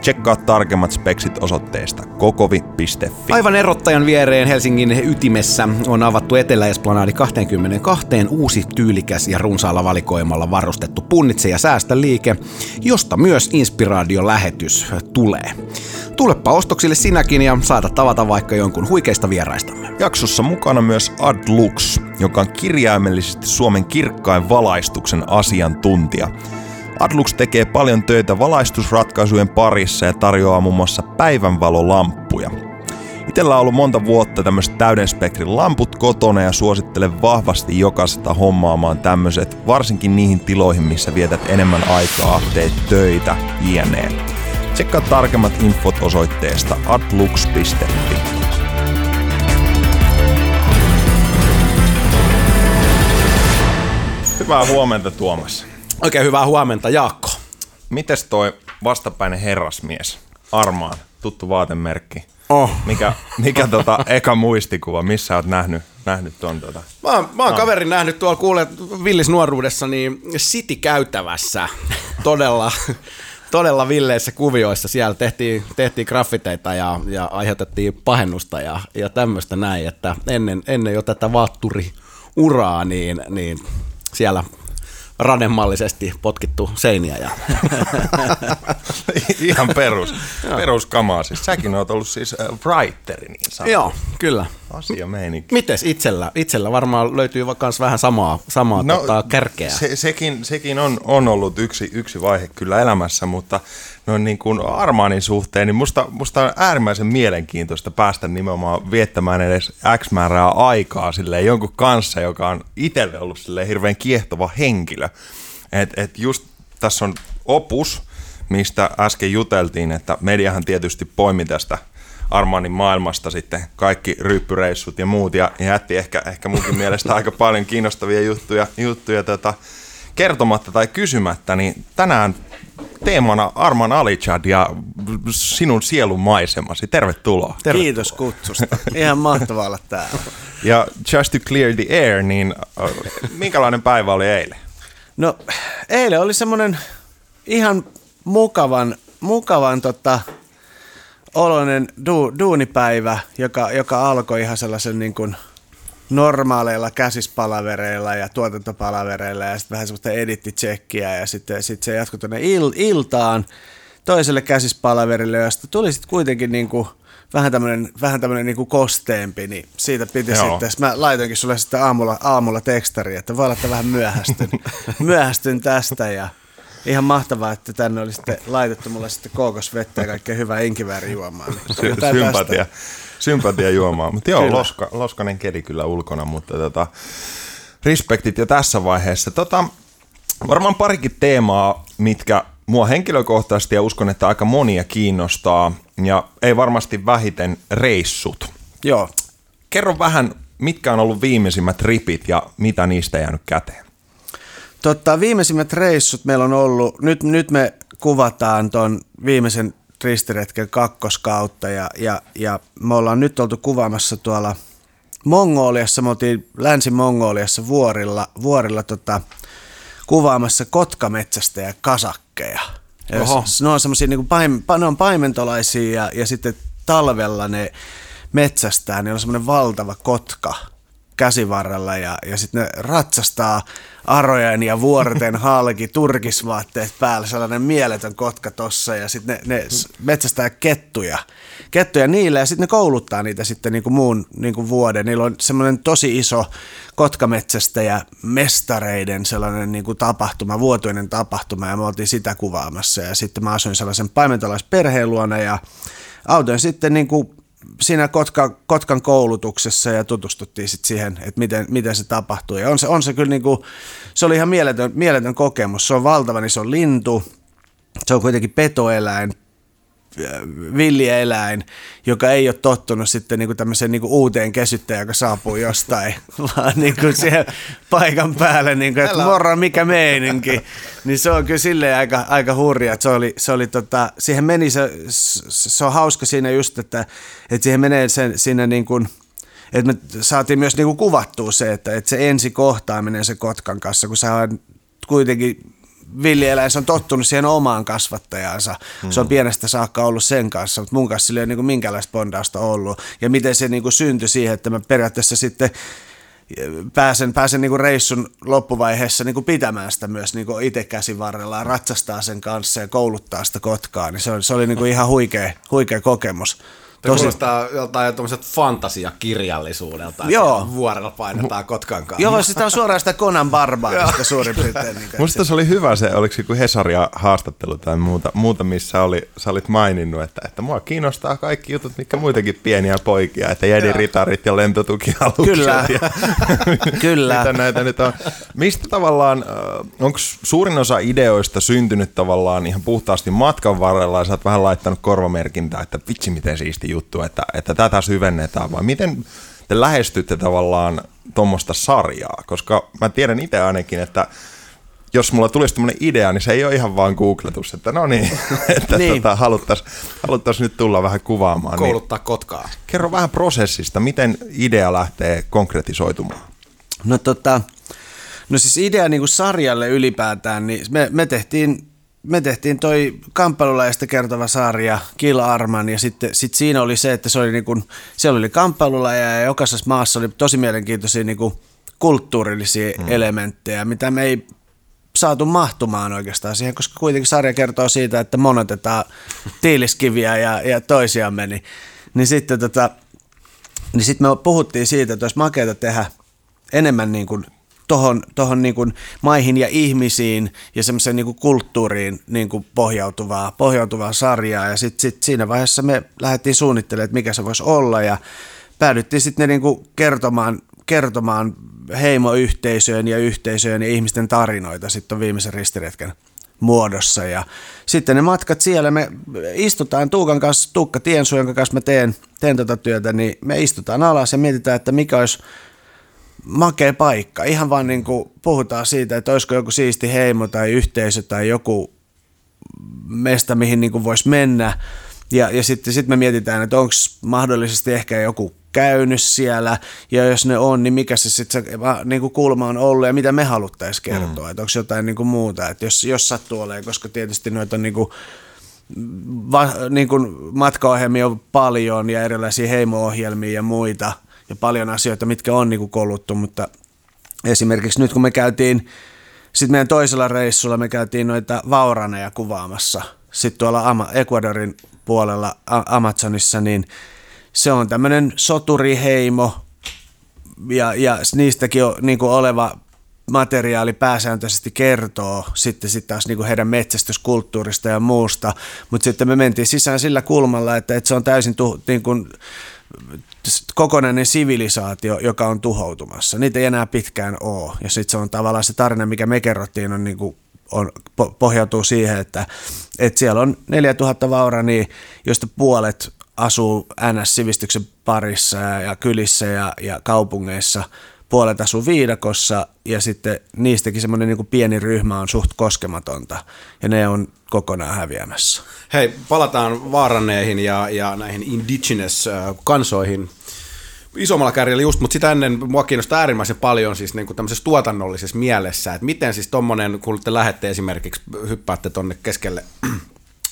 Tsekkaa tarkemmat speksit osoitteesta kokovi.fi. Aivan erottajan viereen Helsingin ytimessä on avattu Etelä-Esplanadi 22 uusi tyylikäs ja runsaalla valikoimalla varustettu punnitse ja säästä liike, josta myös inspiraation lähetys tulee. Tulepa ostoksille sinäkin ja saada tavata vaikka jonkun huikeista vieraistamme. Jaksossa mukana myös Adlux, joka on kirjaimellisesti Suomen kirkkain valaistuksen asiantuntija – Adlux tekee paljon töitä valaistusratkaisujen parissa ja tarjoaa muun muassa päivänvalolamppuja. Itellä on ollut monta vuotta tämmöiset täyden spektrin lamput kotona ja suosittelen vahvasti jokaista hommaamaan tämmöiset, varsinkin niihin tiloihin, missä vietät enemmän aikaa, teet töitä, jne. Tsekkaa tarkemmat infot osoitteesta adlux.fi. Hyvää huomenta Tuomas. Oikein hyvää huomenta, Jaakko. Mites toi vastapäinen herrasmies, Armaan, tuttu vaatemerkki? Oh. Mikä, mikä tota eka muistikuva, missä oot nähnyt, nähnyt ton tota? Mä oon, mä oon no. kaverin nähnyt tuolla kuule villis nuoruudessa niin City-käytävässä todella, todella villeissä kuvioissa. Siellä tehtiin, tehtiin graffiteita ja, ja aiheutettiin pahennusta ja, ja tämmöistä näin, että ennen, ennen jo tätä vaatturi-uraa, niin, niin siellä rademallisesti potkittu seiniä. Ja. Ihan perus, peruskamaa. Siis säkin oot ollut siis äh, writeri niin sanottu. Joo, kyllä. Asia meininki. Mites itsellä? Itsellä varmaan löytyy myös vähän samaa, samaa no, tota, kärkeä. Se, sekin, sekin on, on ollut yksi, yksi vaihe kyllä elämässä, mutta no niin kuin Armaanin suhteen, niin musta, musta on äärimmäisen mielenkiintoista päästä nimenomaan viettämään edes X määrää aikaa silleen jonkun kanssa, joka on itselle ollut silleen hirveän kiehtova henkilö. Et, et just tässä on opus, mistä äsken juteltiin, että mediahan tietysti poimi tästä Armanin maailmasta sitten kaikki ryyppyreissut ja muut, ja jätti ehkä, ehkä munkin mielestä aika paljon kiinnostavia juttuja, juttuja tota, kertomatta tai kysymättä, niin tänään teemana Arman Alichad ja sinun sielun maisemasi. Tervetuloa. Tervetuloa. Kiitos kutsusta. Ihan mahtavaa olla täällä. Ja just to clear the air, niin minkälainen päivä oli eilen? No, eilen oli semmoinen ihan mukavan, mukavan tota, oloinen du, duunipäivä, joka, joka alkoi ihan sellaisen niin kuin normaaleilla käsispalavereilla ja tuotantopalavereilla ja sitten vähän semmoista edittitsekkiä ja sitten sit se jatkui tuonne il, iltaan toiselle käsispalaverille, josta tuli sitten kuitenkin niin kuin vähän tämmöinen vähän tämmöinen niin kosteempi, niin siitä piti Joo. sitten, mä laitoinkin sulle sitten aamulla, aamulla tekstari, että voi olla, että vähän myöhästyn, myöhästyn tästä ja ihan mahtavaa, että tänne oli sitten laitettu mulle sitten kookosvettä ja kaikkea hyvää inkiväärijuomaa. Sy- sympatia, sympatia juomaa. Mutta joo, loska, loskanen keli kyllä ulkona, mutta tota, respektit jo tässä vaiheessa. Tota, varmaan parikin teemaa, mitkä mua henkilökohtaisesti ja uskon, että aika monia kiinnostaa ja ei varmasti vähiten reissut. Joo. Kerro vähän, mitkä on ollut viimeisimmät tripit ja mitä niistä jäänyt käteen? Totta, viimeisimmät reissut meillä on ollut, nyt, nyt me kuvataan tuon viimeisen ristiretken kakkoskautta ja, ja, ja me ollaan nyt oltu kuvaamassa tuolla Mongoliassa, me oltiin Länsi-Mongoliassa vuorilla, vuorilla tota, kuvaamassa kotkametsästä ja kasakkeja. Ja ne on semmoisia niin paim, ne on paimentolaisia ja, ja sitten talvella ne metsästää, niin on semmoinen valtava kotka käsivarrella ja, ja sitten ne ratsastaa arojen ja vuorten halki, turkisvaatteet päällä, sellainen mieletön kotka tossa ja sitten ne, ne metsästää kettuja, kettuja niille ja sitten ne kouluttaa niitä sitten niin kuin muun niin kuin vuoden. Niillä on semmoinen tosi iso kotkametsästä ja mestareiden sellainen niin kuin tapahtuma, vuotuinen tapahtuma ja me oltiin sitä kuvaamassa ja sitten mä asuin sellaisen paimentolaisperheen luona ja autoin sitten niin kuin siinä Kotka, Kotkan koulutuksessa ja tutustuttiin sitten siihen, että miten, miten se tapahtuu. Ja on se, on se kyllä niin kuin, se oli ihan mieletön, mieletön kokemus. Se on valtavan iso lintu, se on kuitenkin petoeläin, villieläin, joka ei ole tottunut sitten niin kuin tämmöiseen niin kuin uuteen kesyttäjään, joka saapuu jostain, vaan niin kuin siihen paikan päälle, niin kuin, että morra, mikä meininki. Niin se on kyllä silleen aika, aika hurja. Että se oli, se oli tota, siihen meni, se, se on hauska siinä just, että, että siihen menee sen, siinä niin kuin, että me saatiin myös niin kuin kuvattua se, että, että se ensi kohtaaminen se Kotkan kanssa, kun sä on kuitenkin villieläin, se on tottunut siihen omaan kasvattajaansa. Mm. Se on pienestä saakka ollut sen kanssa, mutta mun kanssa sillä ei ole niin minkäänlaista bondausta ollut. Ja miten se niin kuin syntyi siihen, että mä periaatteessa sitten pääsen, pääsen niin kuin reissun loppuvaiheessa niin kuin pitämään sitä myös niin kuin itse käsivarrella ratsastaa sen kanssa ja kouluttaa sitä kotkaa, niin se oli, se oli niin kuin ihan huikea, huikea kokemus. Tosi... Kuulostaa joltain tuommoiset fantasiakirjallisuudelta, Joo. vuorella painetaan Kotkan kanssa. Joo, sitä on suoraan sitä Conan Barbarista suurin piirtein. Niin Musta se oli hyvä se, oliko se Hesaria haastattelu tai muuta, muuta missä oli, sä olit maininnut, että, että mua kiinnostaa kaikki jutut, mikä muitakin pieniä poikia, että jädiritarit ja lentotukialukset. Kyllä, ja, Kyllä. mitä näitä nyt on. Mistä tavallaan, onko suurin osa ideoista syntynyt tavallaan ihan puhtaasti matkan varrella ja sä oot vähän laittanut korvamerkintää, että vitsi miten siisti juttu, että, että tätä syvennetään, vai miten te lähestytte tavallaan tuommoista sarjaa? Koska mä tiedän itse ainakin, että jos mulla tulisi tämmöinen idea, niin se ei ole ihan vaan googletus, että no niin, että niin. Tota, haluttaisiin haluttais nyt tulla vähän kuvaamaan. Niin Kouluttaa niin, kotkaa. Kerro vähän prosessista, miten idea lähtee konkretisoitumaan? No tota, no siis idea niin kuin sarjalle ylipäätään, niin me, me tehtiin me tehtiin toi kamppailulajista kertova sarja Kill Arman ja sitten sit siinä oli se, että se oli niinku, siellä oli kamppailulaja ja jokaisessa maassa oli tosi mielenkiintoisia niinku kulttuurillisia hmm. elementtejä, mitä me ei saatu mahtumaan oikeastaan siihen, koska kuitenkin sarja kertoo siitä, että monotetaan tiiliskiviä ja, ja toisiamme, niin, niin sitten tota, niin sit me puhuttiin siitä, että olisi makeata tehdä enemmän niin kuin tohon, tohon niin maihin ja ihmisiin ja semmoiseen niin kulttuuriin niin pohjautuvaa, pohjautuvaa sarjaa. Ja sitten sit siinä vaiheessa me lähdettiin suunnittelemaan, että mikä se voisi olla ja päädyttiin sitten niin kuin kertomaan, kertomaan heimoyhteisöjen ja yhteisöjen ja ihmisten tarinoita sitten viimeisen ristiretken muodossa. Ja sitten ne matkat siellä, me istutaan Tuukan kanssa, Tuukka Tiensu, jonka kanssa mä teen, teen tätä työtä, niin me istutaan alas ja mietitään, että mikä olisi makea paikka. Ihan vaan niin kuin puhutaan siitä, että olisiko joku siisti heimo tai yhteisö tai joku mesta, mihin niin kuin voisi mennä. Ja, ja sitten sit me mietitään, että onko mahdollisesti ehkä joku käynyt siellä, ja jos ne on, niin mikä se sitten se niin kuin kulma on ollut, ja mitä me haluttaisiin kertoa, mm. että onko jotain niin kuin muuta, että jos, jos sattuu olemaan, koska tietysti noita on niin kuin, va, niin kuin matkaohjelmia on paljon, ja erilaisia heimo-ohjelmia ja muita – ja paljon asioita, mitkä on niin kuin koluttu, mutta esimerkiksi nyt kun me käytiin, sitten meidän toisella reissulla me käytiin noita vauraneja kuvaamassa, sitten tuolla Ecuadorin puolella Amazonissa, niin se on tämmöinen soturiheimo, ja, ja niistäkin on niin kuin oleva materiaali pääsääntöisesti kertoo sitten sit taas niin heidän metsästyskulttuurista ja muusta, mutta sitten me mentiin sisään sillä kulmalla, että, että se on täysin tu, niin kuin, kokonainen sivilisaatio, joka on tuhoutumassa. Niitä ei enää pitkään ole. Ja sitten se on tavallaan se tarina, mikä me kerrottiin, on, niin kuin, on pohjautuu siihen, että, että siellä on 4000 vaurania, joista puolet asuu NS-sivistyksen parissa ja, ja kylissä ja, ja kaupungeissa – puolet asuu viidakossa ja sitten niistäkin semmoinen niin pieni ryhmä on suht koskematonta ja ne on kokonaan häviämässä. Hei, palataan vaaranneihin ja, ja näihin indigenous kansoihin isommalla kärjellä just, mutta sitä ennen mua kiinnostaa äärimmäisen paljon siis niin kuin tämmöisessä tuotannollisessa mielessä, että miten siis tommonen, kun te lähette esimerkiksi, hyppäätte tonne keskelle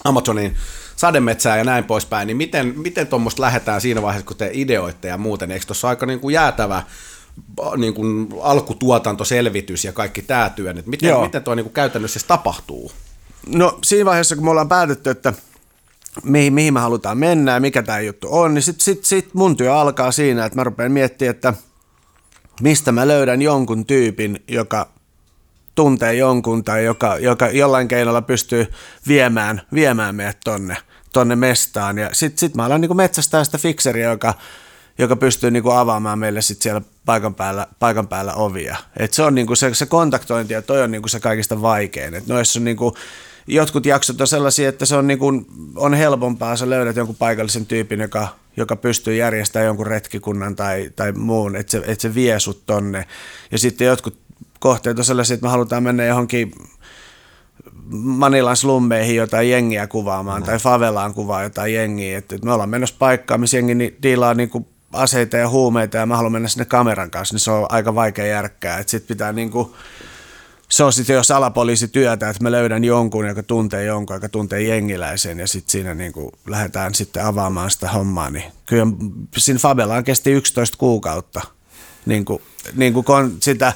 Amazonin sademetsää ja näin poispäin, niin miten, miten tuommoista lähdetään siinä vaiheessa, kun te ideoitte ja muuten, eikö tuossa aika niin kuin jäätävä niin kuin alkutuotantoselvitys ja kaikki tämä työ, että miten, miten tuo niin kuin käytännössä tapahtuu? No siinä vaiheessa, kun me ollaan päätetty, että mihin, mihin me halutaan mennä ja mikä tämä juttu on, niin sitten sit, sit mun työ alkaa siinä, että mä rupean miettimään, että mistä mä löydän jonkun tyypin, joka tuntee jonkun tai joka, joka jollain keinolla pystyy viemään, viemään meidät tonne, tonne mestaan. Ja sitten sit mä alan niin metsästää sitä fikseriä, joka joka pystyy niin avaamaan meille sit siellä paikan päällä, paikan päällä ovia. Et se on niin se, se kontaktointi ja toi on niin se kaikista vaikein. Et noissa on niin kuin, jotkut jaksot on sellaisia, että se on, niin kuin, on helpompaa, sä löydät jonkun paikallisen tyypin, joka, joka pystyy järjestämään jonkun retkikunnan tai, tai muun, että se, että se vie sut tonne. Ja sitten jotkut kohteet on sellaisia, että me halutaan mennä johonkin Manilan slummeihin jotain jengiä kuvaamaan mm. tai favelaan kuvaa jotain jengiä. Että, että me ollaan menossa paikkaan, missä jengi diilaa niin kuin aseita ja huumeita ja mä haluan mennä sinne kameran kanssa, niin se on aika vaikea järkkää. Sitten pitää niin kuin, se on sitten jo salapoliisityötä, että mä löydän jonkun, joka tuntee jonkun, joka tuntee jengiläisen ja sitten siinä niin kuin lähdetään sitten avaamaan sitä hommaa. Niin kyllä siinä Fabelaan kesti 11 kuukautta, niin kuin, niin kuin sitä,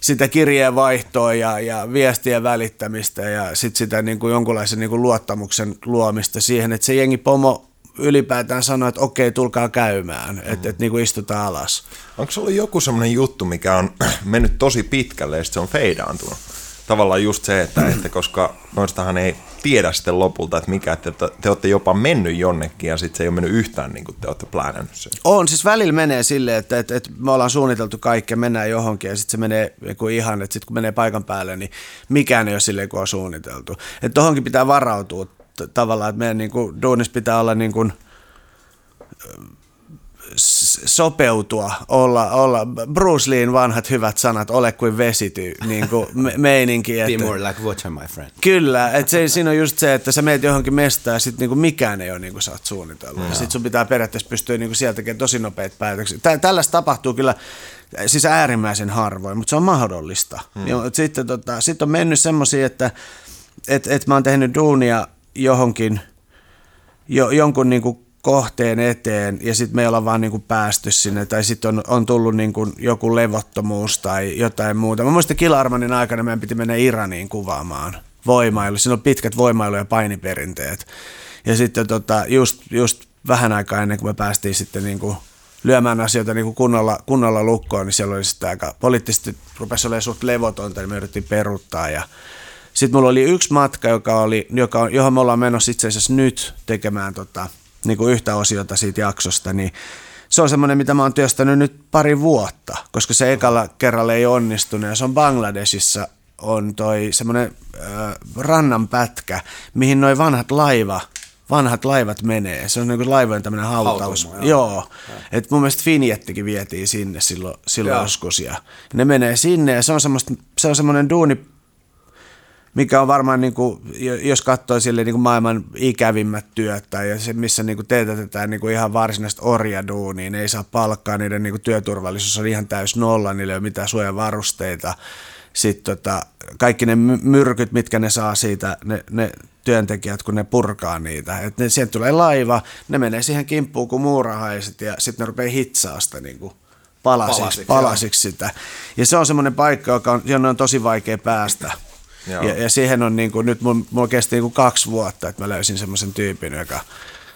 sitä kirjeenvaihtoa ja, ja viestien välittämistä ja sitten sitä niin kuin jonkunlaisen niin kuin luottamuksen luomista siihen, että se jengi pomo ylipäätään sanoa, että okei, tulkaa käymään, mm. että, että niin kuin istutaan alas. Onko se ollut joku semmoinen juttu, mikä on mennyt tosi pitkälle ja se on feidaantunut? Tavallaan just se, että, että koska noistahan ei tiedä sitten lopulta, että mikä, että te, te olette jopa mennyt jonnekin ja sitten se ei ole mennyt yhtään niin kuin te olette pläänännyt sen. On, siis välillä menee silleen, että, että, että me ollaan suunniteltu kaikkea, mennään johonkin ja sitten se menee niin ihan, että sitten kun menee paikan päälle, niin mikään ei ole silleen kuin on suunniteltu. Että tohonkin pitää varautua tavallaan, että meidän niin kuin, duunissa pitää olla niin kuin, sopeutua, olla, olla Bruce Leein vanhat hyvät sanat, ole kuin vesity, niin kuin me, meininki. Että, Be more like water, my friend. Kyllä, että se, siinä on just se, että sä meet johonkin mestaan ja sitten niin mikään ei ole niin kuin sä oot suunnitellut. Ja sitten sun pitää periaatteessa pystyä niin kuin sieltä tekemään tosi nopeita päätöksiä. Tä, tällaista tapahtuu kyllä siis äärimmäisen harvoin, mutta se on mahdollista. Hmm. sitten tota, sit on mennyt semmoisia, että et, et mä oon tehnyt duunia johonkin, jo, jonkun niin kuin kohteen eteen ja sitten me ei olla vaan niin kuin päästy sinne tai sitten on, on tullut niin kuin joku levottomuus tai jotain muuta. Mä muistan Kilarmanin aikana meidän piti mennä Iraniin kuvaamaan voimailu. Siinä on pitkät voimailu- ja painiperinteet. Ja sitten tota, just, just vähän aikaa ennen kuin me päästiin sitten niin kuin lyömään asioita niin kuin kunnolla, kunnolla lukkoon, niin siellä oli sitten aika poliittisesti rupesi olemaan suht levotonta, niin me yritettiin peruttaa ja sitten mulla oli yksi matka, joka oli, joka, johon me ollaan menossa itse asiassa nyt tekemään tota, niin kuin yhtä osiota siitä jaksosta, niin se on semmoinen, mitä mä oon työstänyt nyt pari vuotta, koska se ekalla kerralla ei onnistunut ja se on Bangladesissa on toi semmoinen äh, rannan pätkä, mihin noin vanhat laiva, vanhat laivat menee. Se on niin kuin laivojen tämmöinen hautaus. Hautuma, joo. joo. Et mun mielestä Finjettikin vietiin sinne silloin, silloin joskus ja ne menee sinne ja se on, se on semmoinen duuni mikä on varmaan, niin kuin, jos katsoo sille niin kuin maailman ikävimmät työt tai se, missä niin kuin teetätetään niin kuin ihan varsinaista orjaduunia, ne ei saa palkkaa, niiden niin kuin työturvallisuus on ihan täys nolla, niillä ei ole mitään suojavarusteita. Sitten tota, kaikki ne myrkyt, mitkä ne saa siitä, ne, ne työntekijät, kun ne purkaa niitä. Et ne, sieltä tulee laiva, ne menee siihen kimppuun kuin muurahaiset ja sitten ne rupeaa hitsaa sitä niin kuin palasiksi, palasiksi, palasiksi sitä. Ja se on semmoinen paikka, joka on, jonne on tosi vaikea päästä ja, ja siihen on niin kuin, nyt mun, mulla kesti niin kuin kaksi vuotta, että mä löysin semmoisen tyypin, joka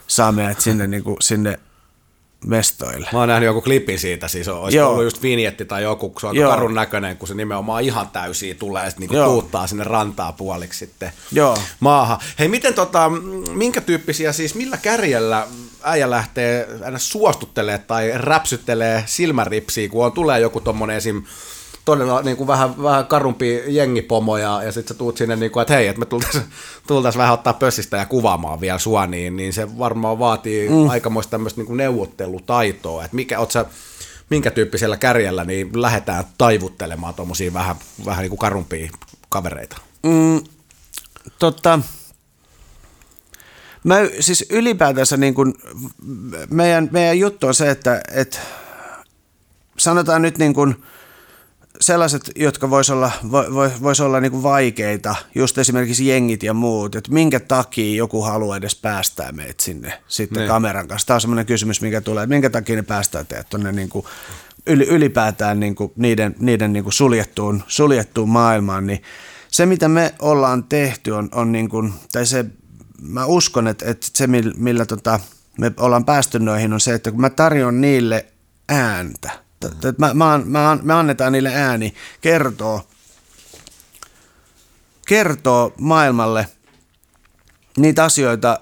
saa meidät sinne, niin kuin, sinne mestoille. Mä oon nähnyt joku klippi siitä, siis olisi Joo. ollut just vinjetti tai joku, kun se on karun näköinen, kun se nimenomaan ihan täysiä tulee ja sitten niinku tuuttaa sinne rantaa puoliksi sitten Joo. maahan. Hei, miten tota, minkä tyyppisiä siis, millä kärjellä äijä lähtee aina suostuttelee tai räpsyttelee silmäripsiä, kun on, tulee joku tommonen esim todella niin kuin vähän, vähän karumpi jengipomo ja, ja sitten sä tuut sinne, niin kuin, että hei, että me tultaisiin tultais vähän ottaa pössistä ja kuvaamaan vielä sua, niin, niin se varmaan vaatii mm. aikamoista tämmöistä niin kuin neuvottelutaitoa, että mikä, oot sä, minkä tyyppisellä kärjellä niin lähdetään taivuttelemaan tuommoisia vähän, vähän niin kuin karumpia kavereita? Mm, totta, Mä, siis ylipäätänsä niin kuin, meidän, meidän juttu on se, että, että sanotaan nyt niin kuin, sellaiset, jotka vois olla, vois, vois olla niinku vaikeita, just esimerkiksi jengit ja muut, että minkä takia joku haluaa edes päästää meitä sinne sitten ne. Niin. kameran kanssa. Tämä on semmoinen kysymys, mikä tulee, että minkä takia ne päästää teidät tuonne niinku ylipäätään niinku niiden, niiden niinku suljettuun, suljettuun maailmaan, niin se mitä me ollaan tehty on, on niinku, tai se, mä uskon, että, että se millä, millä tota, me ollaan päästy noihin on se, että kun mä tarjon niille ääntä, mä, mä, mä, me annetaan niille ääni kertoo, kertoo maailmalle niitä asioita,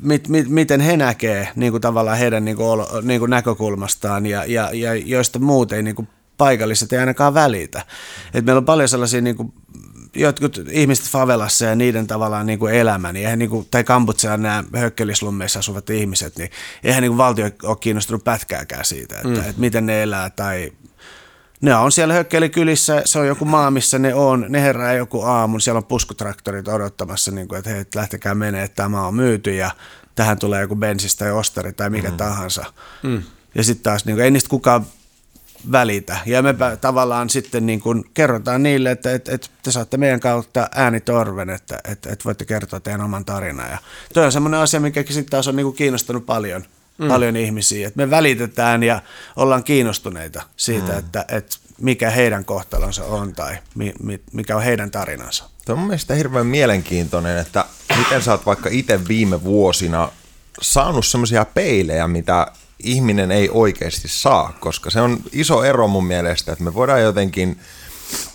mit, mit, miten he näkee niin kuin tavallaan heidän niin kuin, olo, niin kuin näkökulmastaan ja, ja, ja joista muut ei niin kuin paikalliset ei ainakaan välitä. Et meillä on paljon sellaisia niin kuin, jotkut ihmiset favelassa ja niiden tavallaan niin kuin elämä, niin eihän niin kuin, tai Kambutsean nämä hökkelislumeissa asuvat ihmiset, niin eihän niin kuin valtio ole kiinnostunut pätkääkään siitä, että, mm. että miten ne elää tai ne on siellä hökkelikylissä, se on joku maa, missä ne on, ne herää joku aamu, siellä on puskutraktorit odottamassa, niin kuin, että hei, lähtekää menee, että tämä on myyty ja tähän tulee joku bensistä tai ostari tai mikä mm. tahansa. Mm. Ja sitten taas niin kuin, ei niistä kukaan välitä. Ja me tavallaan sitten niin kuin kerrotaan niille, että, että, että te saatte meidän kautta äänitorven, että, että, että voitte kertoa teidän oman tarinan. Ja toi on semmoinen asia, mikä sitten taas on niin kuin kiinnostanut paljon, mm. paljon ihmisiä. Että me välitetään ja ollaan kiinnostuneita siitä, mm. että, että mikä heidän kohtalonsa on tai mikä on heidän tarinansa. Tämä on mun mielestä hirveän mielenkiintoinen, että miten sä oot vaikka itse viime vuosina saanut semmoisia peilejä, mitä ihminen ei oikeasti saa, koska se on iso ero mun mielestä, että me voidaan jotenkin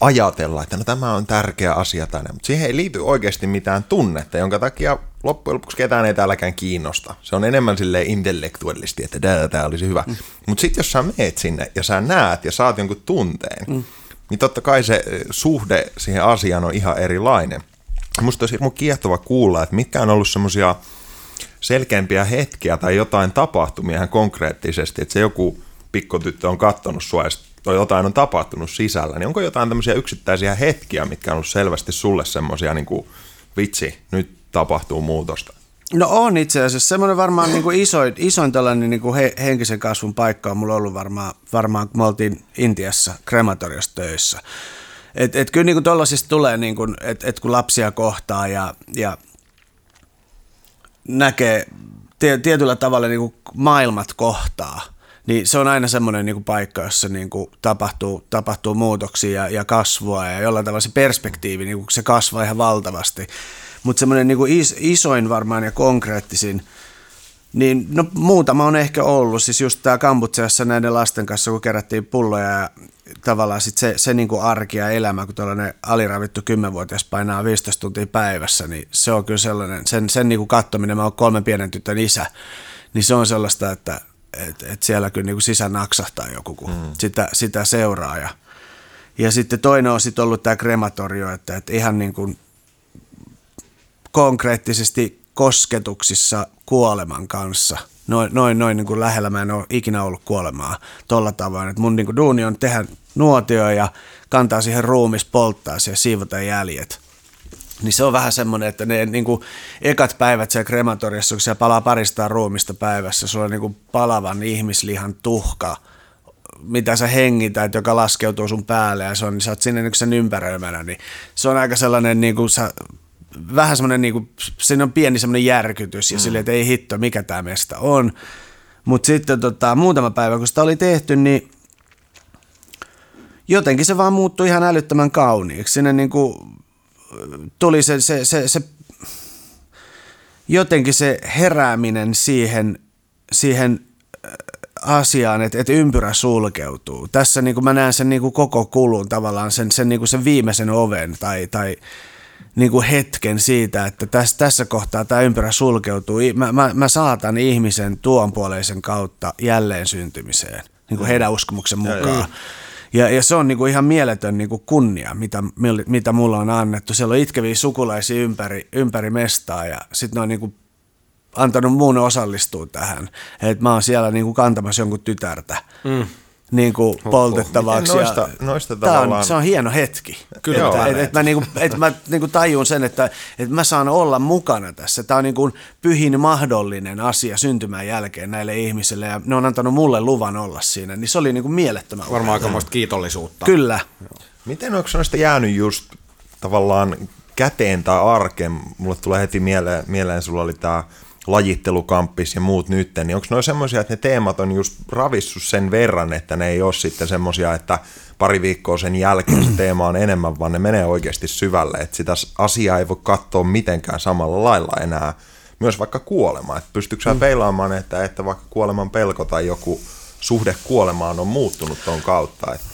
ajatella, että no tämä on tärkeä asia tänne, mutta siihen ei liity oikeasti mitään tunnetta, jonka takia loppujen lopuksi ketään ei täälläkään kiinnosta. Se on enemmän sille intellektuellisti, että tämä, tämä olisi hyvä. Mm. Mutta sitten jos sä meet sinne ja sä näet ja saat jonkun tunteen, mm. niin totta kai se eh, suhde siihen asiaan on ihan erilainen. Musta olisi hirmu kiehtova kuulla, että mitkä on ollut semmoisia selkeämpiä hetkiä tai jotain tapahtumia ihan konkreettisesti, että se joku pikkotyttö on kattonut sua ja jotain on tapahtunut sisällä, niin onko jotain tämmöisiä yksittäisiä hetkiä, mitkä on ollut selvästi sulle semmoisia niin kuin, vitsi, nyt tapahtuu muutosta? No on itse asiassa. Semmoinen varmaan niin kuin isoin, isoin tällainen niin kuin he, henkisen kasvun paikka on mulla ollut varmaan, varmaan kun me oltiin Intiassa krematoriossa töissä. Et, et kyllä niin tuollaisista tulee, niin kuin, et, et kun lapsia kohtaa ja, ja näkee tietyllä tavalla niin kuin maailmat kohtaa, niin se on aina semmoinen niin kuin paikka, jossa niin kuin tapahtuu, tapahtuu muutoksia ja, ja kasvua ja jollain tavalla se perspektiivi, niin kuin se kasvaa ihan valtavasti. Mutta semmoinen niin is, isoin varmaan ja konkreettisin, niin no muutama on ehkä ollut, siis just tämä Kambutseassa näiden lasten kanssa, kun kerättiin pulloja ja tavallaan sit se, se niin kuin arki ja elämä, kun tällainen aliravittu kymmenvuotias painaa 15 tuntia päivässä, niin se on kyllä sellainen, sen, sen niin kuin kattominen, mä oon kolmen pienen tytön isä, niin se on sellaista, että et, et siellä kyllä niin kuin sisään naksahtaa joku, kun mm. sitä, sitä seuraa. Ja, ja sitten toinen on sitten ollut tämä krematorio, että, että ihan niin kuin konkreettisesti kosketuksissa kuoleman kanssa – noin, noin, noin niin kuin lähellä mä en ole ikinä ollut kuolemaa tuolla tavoin. että mun niin kuin duuni on tehdä nuotio ja kantaa siihen ruumis, polttaa ja siivota jäljet. Niin se on vähän semmoinen, että ne niin kuin, ekat päivät siellä krematoriassa, kun siellä palaa paristaan ruumista päivässä, sulla on niin kuin palavan ihmislihan tuhka, mitä sä hengität, joka laskeutuu sun päälle ja se on, niin sä oot sinne niin sen ympäröimänä, niin se on aika sellainen, niin kuin sä vähän semmoinen, niin kuin, siinä on pieni semmoinen järkytys ja mm. silleen, että ei hitto, mikä tämä mesta on. Mutta sitten tota, muutama päivä, kun sitä oli tehty, niin jotenkin se vaan muuttui ihan älyttömän kauniiksi. Sinne niin kuin, tuli se, se, se, se, jotenkin se herääminen siihen, siihen äh, asiaan, että, että ympyrä sulkeutuu. Tässä niin kuin mä näen sen niin kuin koko kulun tavallaan, sen, sen, niin kuin sen viimeisen oven tai, tai niin kuin hetken siitä, että tässä, tässä kohtaa tämä ympyrä sulkeutuu. Mä, mä, mä saatan ihmisen tuonpuoleisen kautta jälleen syntymiseen, niin kuin heidän uskomuksen mukaan. Ja, ja se on niin kuin ihan mieletön niin kuin kunnia, mitä, mitä mulla on annettu. Siellä on itkeviä sukulaisia ympäri, ympäri mestaa ja sitten ne on niin kuin antanut muun osallistua tähän. Että mä oon siellä niin kuin kantamassa jonkun tytärtä. Mm niin kuin poltettavaksi. Noista, ja noista tavallaan... on, se on hieno hetki. Kyllä, Joo, että, et mä, niin kuin, et mä niin kuin tajun sen, että, että mä saan olla mukana tässä. Tämä on niin kuin pyhin mahdollinen asia syntymän jälkeen näille ihmisille ja ne on antanut mulle luvan olla siinä. Niin se oli niin kuin mielettömän. Varmaan aikamoista kiitollisuutta. Kyllä. Joo. Miten onko noista jäänyt just tavallaan käteen tai arkeen? Mulle tulee heti mieleen, mieleen sulla oli tämä lajittelukamppis ja muut nyt, niin onko ne semmoisia, että ne teemat on just ravissut sen verran, että ne ei ole sitten semmoisia, että pari viikkoa sen jälkeen se teema on enemmän, vaan ne menee oikeasti syvälle, että sitä asiaa ei voi katsoa mitenkään samalla lailla enää, myös vaikka kuolema, että pystyykö sä mm. peilaamaan, että, että vaikka kuoleman pelko tai joku suhde kuolemaan on muuttunut ton kautta, että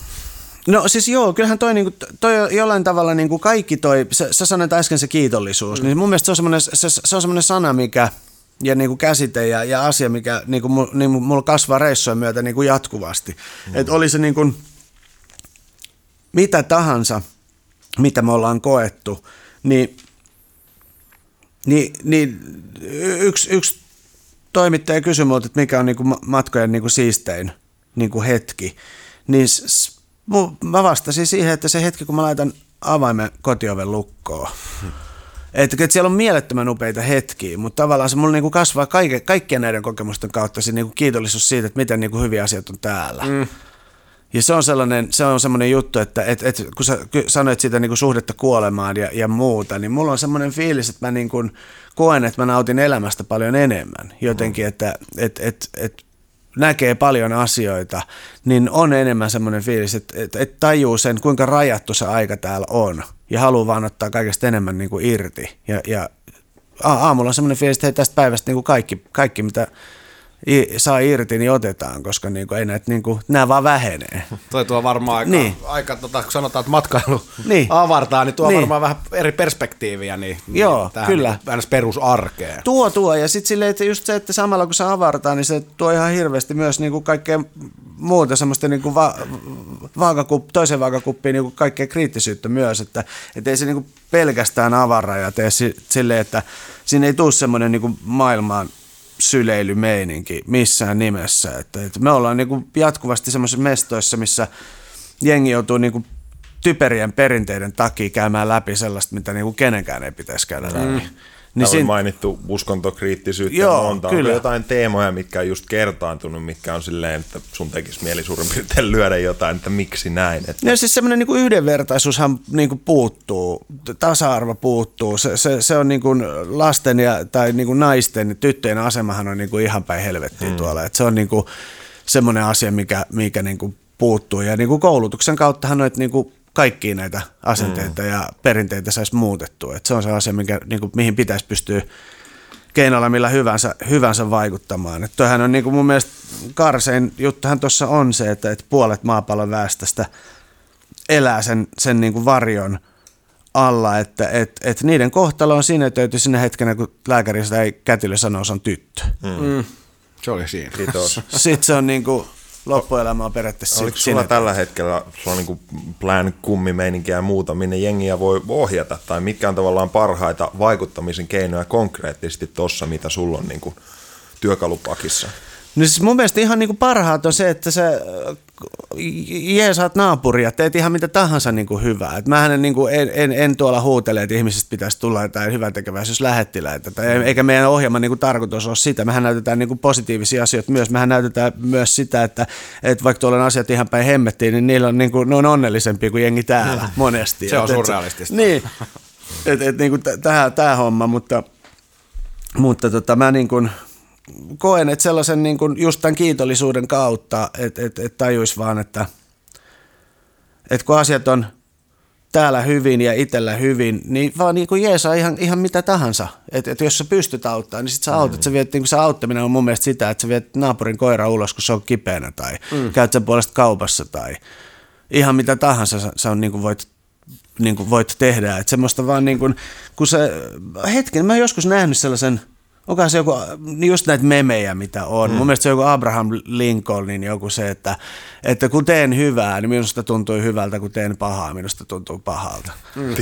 No siis joo, kyllähän toi, niinku, toi jollain tavalla niinku kaikki toi, sä, sä sanoit äsken se kiitollisuus, mm. niin mun mielestä se on semmoinen, se, se on semmoinen sana, mikä – ja niin kuin käsite ja, ja asia, mikä niin kuin, niin mulla kasvaa reissujen myötä niin kuin jatkuvasti. Mm. Että oli se niin kuin, mitä tahansa, mitä me ollaan koettu, niin, niin, niin yksi, yksi toimittaja kysyi minulta, että mikä on niin kuin matkojen niin kuin siistein niin kuin hetki, niin mä vastasin siihen, että se hetki, kun mä laitan avaimen kotioven lukkoon, hmm. Että, että siellä on mielettömän upeita hetkiä, mutta tavallaan se mulla niinku kasvaa kaikke, kaikkien näiden kokemusten kautta se niinku kiitollisuus siitä, että miten niinku hyviä asiat on täällä. Mm. Ja se on sellainen, se on sellainen juttu, että et, et, kun sä sanoit siitä niinku suhdetta kuolemaan ja, ja muuta, niin mulla on semmoinen fiilis, että mä niinku koen, että mä nautin elämästä paljon enemmän. Jotenkin, että et, et, et, näkee paljon asioita, niin on enemmän semmoinen fiilis, että, että, että tajuu sen, kuinka rajattu se aika täällä on ja haluaa vaan ottaa kaikesta enemmän niin kuin irti. Ja, ja aamulla on semmoinen fiilis, että hei, tästä päivästä niin kuin kaikki, kaikki, mitä saa irti, niin otetaan, koska niin kuin, ei näitä, niin kuin, nämä vaan vähenee. Toi tuo varmaan aika, niin. aika tota, kun sanotaan, että matkailu niin. avartaa, niin tuo niin. varmaan vähän eri perspektiiviä niin, Joo, niin tähän kyllä. Niin, perusarkeen. Tuo tuo, ja sitten silleen, että just se, että samalla kun se avartaa, niin se tuo ihan hirveästi myös niin kuin kaikkea muuta semmoista niin kuin va- vaakakup- toisen vaakakuppiin niin kuin kaikkea kriittisyyttä myös, että et ei se niin kuin pelkästään avara ja tee silleen, että siinä ei tule semmoinen niin kuin maailmaan syleilymeininki missään nimessä. Että, että me ollaan niin kuin jatkuvasti semmoisissa mestoissa, missä jengi joutuu niin kuin typerien perinteiden takia käymään läpi sellaista, mitä niin kuin kenenkään ei pitäisi käydä läpi. Mm. Niin siinä... mainittu uskontokriittisyyttä Joo, monta. Kyllä. Onko jotain teemoja, mitkä on just kertaantunut, mitkä on silleen, että sun tekisi mieli suurin piirtein lyödä jotain, että miksi näin? Että... No siis semmoinen niin yhdenvertaisuushan niin kuin puuttuu, tasa-arvo puuttuu. Se, se, se on niin kuin lasten ja, tai niin kuin naisten, tyttöjen asemahan on niin kuin ihan päin helvettiin hmm. tuolla. Et se on niin kuin semmoinen asia, mikä, mikä niin kuin puuttuu. Ja niin kuin koulutuksen kauttahan noita niin kuin kaikkia näitä asenteita mm. ja perinteitä saisi muutettua. Et se on se asia, mikä, niin kuin, mihin pitäisi pystyä keinoilla millä hyvänsä, hyvänsä vaikuttamaan. Että toihan on niin kuin mun mielestä karsein juttuhan tuossa on se, että, että puolet maapallon väestöstä elää sen, sen niin kuin varjon alla, että et, et niiden kohtalo on sinetöity sinne hetkenä, kun lääkäri sitä ei kätilö sanoo, se on tyttö. Mm. Mm. Se oli siinä. Kiitos. Sitten se on niin kuin, loppuelämä on periaatteessa Oliko sulla tällä hetkellä sulla on niin plan kummimeininkiä ja muuta, minne jengiä voi ohjata, tai mitkä on tavallaan parhaita vaikuttamisen keinoja konkreettisesti tuossa, mitä sulla on niin kuin työkalupakissa? No siis mun mielestä ihan niinku parhaat on se, että sä jeesaat naapuria, teet ihan mitä tahansa niinku hyvää. Et mähän en, niinku, en, en, en, tuolla huutele, että ihmisistä pitäisi tulla jotain hyvän tekeväisyys lähettiläitä. Tai eikä meidän ohjelma niinku tarkoitus ole sitä. Mehän näytetään niinku positiivisia asioita myös. Mehän näytetään myös sitä, että, että vaikka tuolla on asiat ihan päin hemmettiin, niin niillä on, niinku, ne on onnellisempia kuin jengi täällä monesti. Se on et, surrealistista. Niin, että et, niinku, tämä homma, mutta, mutta tota, mä niin kuin, koen, että sellaisen niin kuin just tämän kiitollisuuden kautta, että että että tajuisi vaan, että että kun asiat on täällä hyvin ja itsellä hyvin, niin vaan niin kuin jeesaa ihan, ihan mitä tahansa. Että et jos sä pystyt auttamaan, niin sit sä autat. Mm. Sä viet, niin se auttaminen on mun mielestä sitä, että sä viet naapurin koira ulos, kun se on kipeänä tai mm. käyt sen puolesta kaupassa tai ihan mitä tahansa sä, sä on, niin kuin voit niin kuin voit tehdä. Että semmoista vaan niin kuin, kun se, hetken, mä oon joskus nähnyt sellaisen – Onko se joku, niin just näitä memejä, mitä on. Mm. Mun mielestä se on joku Abraham Lincolnin joku se, että, että kun teen hyvää, niin minusta tuntuu hyvältä, kun teen pahaa, minusta tuntuu pahalta. Mm.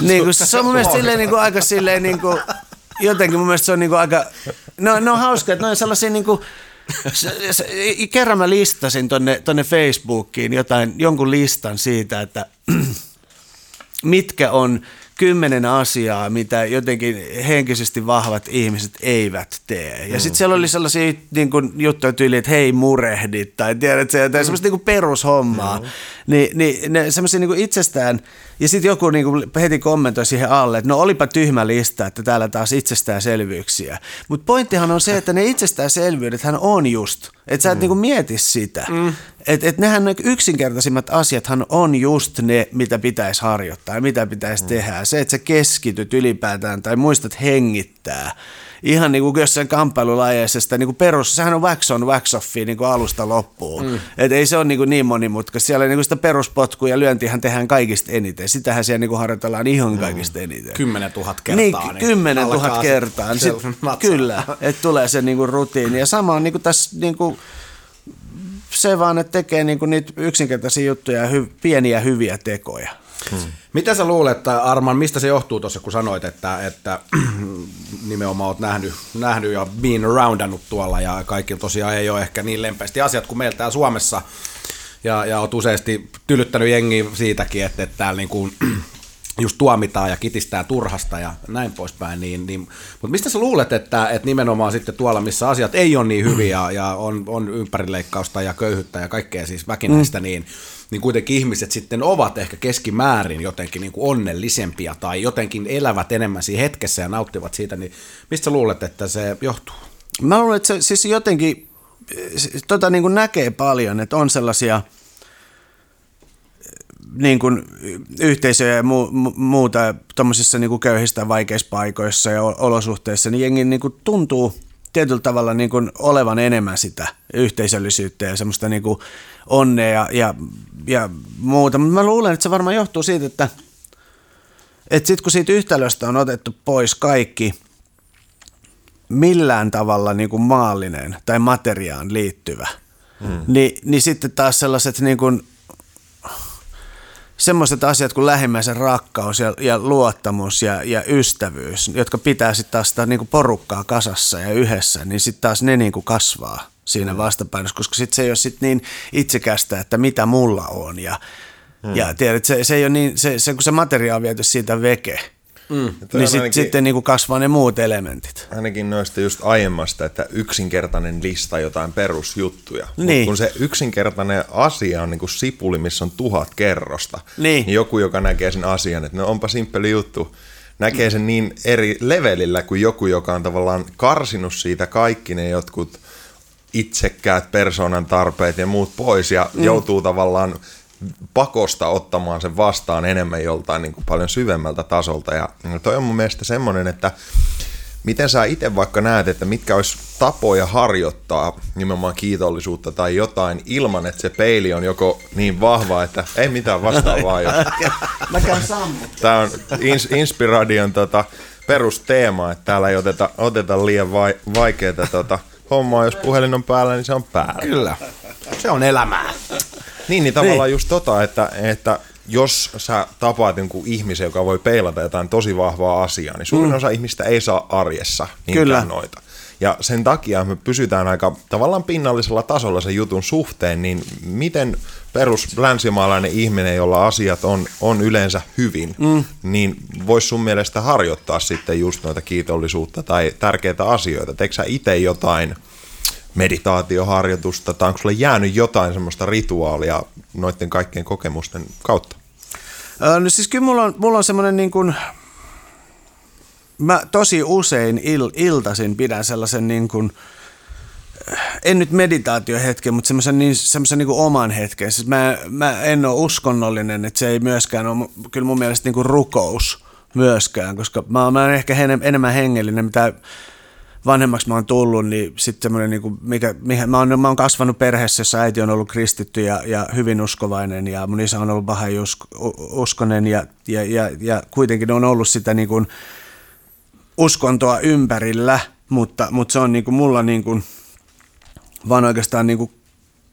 niin kuin, se on mun mielestä silleen, niin kuin, aika silleen, niin kuin, jotenkin mun mielestä se on niin kuin, aika, no, ne on hauska, että ne on sellaisia niin kuin, se, se, kerran mä listasin tonne, tonne Facebookiin jotain, jonkun listan siitä, että mitkä on kymmenen asiaa, mitä jotenkin henkisesti vahvat ihmiset eivät tee. Ja sitten siellä oli sellaisia niin kuin, juttuja tyyliin, että hei murehdit, tai tiedät se, tai mm. semmoista niin perushommaa. Mm. Ni, niin ne semmoisia niin itsestään, ja sitten joku niin kuin heti kommentoi siihen alle, että no olipa tyhmä lista, että täällä taas itsestäänselvyyksiä. Mutta pointtihan on se, että ne itsestäänselvyydet hän on just, että sä et mm. niin kuin mieti sitä. Mm. Että et nehän ne yksinkertaisimmat asiathan on just ne, mitä pitäisi harjoittaa ja mitä pitäisi mm. tehdä. Se, että sä keskityt ylipäätään tai muistat hengittää. Ihan niin kuin jossain kamppailulajeissa sitä niin kuin perus, sehän on wax on, wax off niin kuin alusta loppuun. Mm. Et ei se ole niin, kuin niin monimutkaista. Siellä niin kuin sitä peruspotkuja ja lyöntihän tehdään kaikista eniten. Sitähän siellä niin kuin harjoitellaan ihan mm. kaikista eniten. Kymmenen tuhat kertaa. Niin, niin kymmenen tuhat kertaa. Sit, kyllä, että tulee se niin kuin rutiini. Ja sama on niin kuin tässä niin kuin, se vaan, että tekee niinku niitä yksinkertaisia juttuja ja hy, pieniä hyviä tekoja. Hmm. Mitä sä luulet, Arman, mistä se johtuu tuossa, kun sanoit, että, että nimenomaan oot nähnyt, nähnyt ja been aroundannut tuolla ja kaikki tosiaan ei ole ehkä niin lempeästi asiat kuin meillä täällä Suomessa ja, ja oot useasti tylyttänyt jengi siitäkin, että, että täällä niin kuin, just tuomitaan ja kitistää turhasta ja näin poispäin. Niin, niin, mutta mistä sä luulet, että, että nimenomaan sitten tuolla, missä asiat ei ole niin hyviä ja on, on ympärileikkausta ja köyhyyttä ja kaikkea siis väkinäistä, mm. niin, niin kuitenkin ihmiset sitten ovat ehkä keskimäärin jotenkin niin kuin onnellisempia tai jotenkin elävät enemmän siinä hetkessä ja nauttivat siitä, niin mistä sä luulet, että se johtuu? Mä luulen, että se siis jotenkin tota niin kuin näkee paljon, että on sellaisia – niin kuin yhteisöjä ja mu, mu, muuta tuommoisissa niin köyhistä vaikeissa paikoissa ja olosuhteissa, niin jengi niin kuin tuntuu tietyllä tavalla niin kuin olevan enemmän sitä yhteisöllisyyttä ja semmoista niin kuin onnea ja, ja, ja muuta. Mutta mä luulen, että se varmaan johtuu siitä, että, että sitten kun siitä yhtälöstä on otettu pois kaikki millään tavalla niin kuin maallinen tai materiaan liittyvä, hmm. niin, niin sitten taas sellaiset niin kuin semmoiset asiat kuin lähimmäisen rakkaus ja, ja luottamus ja, ja ystävyys, jotka pitää sitten taas sitä niin porukkaa kasassa ja yhdessä, niin sitten taas ne niin kuin kasvaa siinä vastapainossa, koska sitten se ei ole sit niin itsekästä, että mitä mulla on ja, hmm. ja tiedät, se, se ei ole niin, se, se, kun se materia on viety siitä veke, Mm. Niin sit, ainakin, sitten niin kuin kasvaa ne muut elementit. Ainakin noista just aiemmasta, että yksinkertainen lista jotain perusjuttuja. Niin. Kun se yksinkertainen asia on niin kuin sipuli, missä on tuhat kerrosta, niin. niin joku, joka näkee sen asian, että no onpa simppeli juttu, näkee sen niin eri levelillä kuin joku, joka on tavallaan karsinut siitä kaikki ne jotkut itsekkäät persoonan tarpeet ja muut pois ja mm. joutuu tavallaan pakosta ottamaan sen vastaan enemmän joltain niin kuin paljon syvemmältä tasolta. Ja toi on mun mielestä semmoinen, että miten sä itse vaikka näet, että mitkä olisi tapoja harjoittaa nimenomaan kiitollisuutta tai jotain ilman, että se peili on joko niin vahva, että ei mitään vastaavaa. Jos... Mä käyn Tämä on ins- Inspiradion tota, perusteema, että täällä ei oteta, oteta liian vai, vaikeaa tota, hommaa. Jos puhelin on päällä, niin se on päällä. Kyllä, se on elämää. Niin, niin tavallaan niin. just tota, että, että jos sä tapaat jonkun ihmisen, joka voi peilata jotain tosi vahvaa asiaa, niin suurin mm. osa ihmistä ei saa arjessa Kyllä. noita. Ja sen takia me pysytään aika tavallaan pinnallisella tasolla sen jutun suhteen, niin miten perus länsimaalainen ihminen, jolla asiat on, on yleensä hyvin, mm. niin voisi sun mielestä harjoittaa sitten just noita kiitollisuutta tai tärkeitä asioita? Teekö sä itse jotain meditaatioharjoitusta, tai onko sulle jäänyt jotain semmoista rituaalia noiden kaikkien kokemusten kautta? No siis kyllä mulla on, mulla on semmoinen niin kuin, mä tosi usein il, iltaisin pidän sellaisen niin kuin, en nyt meditaatiohetken, mutta semmoisen, niin, semmoisen niin oman hetken. Siis mä, mä en ole uskonnollinen, että se ei myöskään ole kyllä mun mielestä niin kuin rukous myöskään, koska mä mä oon ehkä enemmän hengellinen, mitä vanhemmaksi mä oon tullut, niin sitten semmoinen, niin kuin, mikä, mikä, mä, oon, mä oon kasvanut perheessä, jossa äiti on ollut kristitty ja, ja hyvin uskovainen ja mun isä on ollut vähän uskonen ja, ja, ja, ja kuitenkin on ollut sitä niin kuin uskontoa ympärillä, mutta, mutta se on niin kuin mulla niin kuin, vaan oikeastaan niin kuin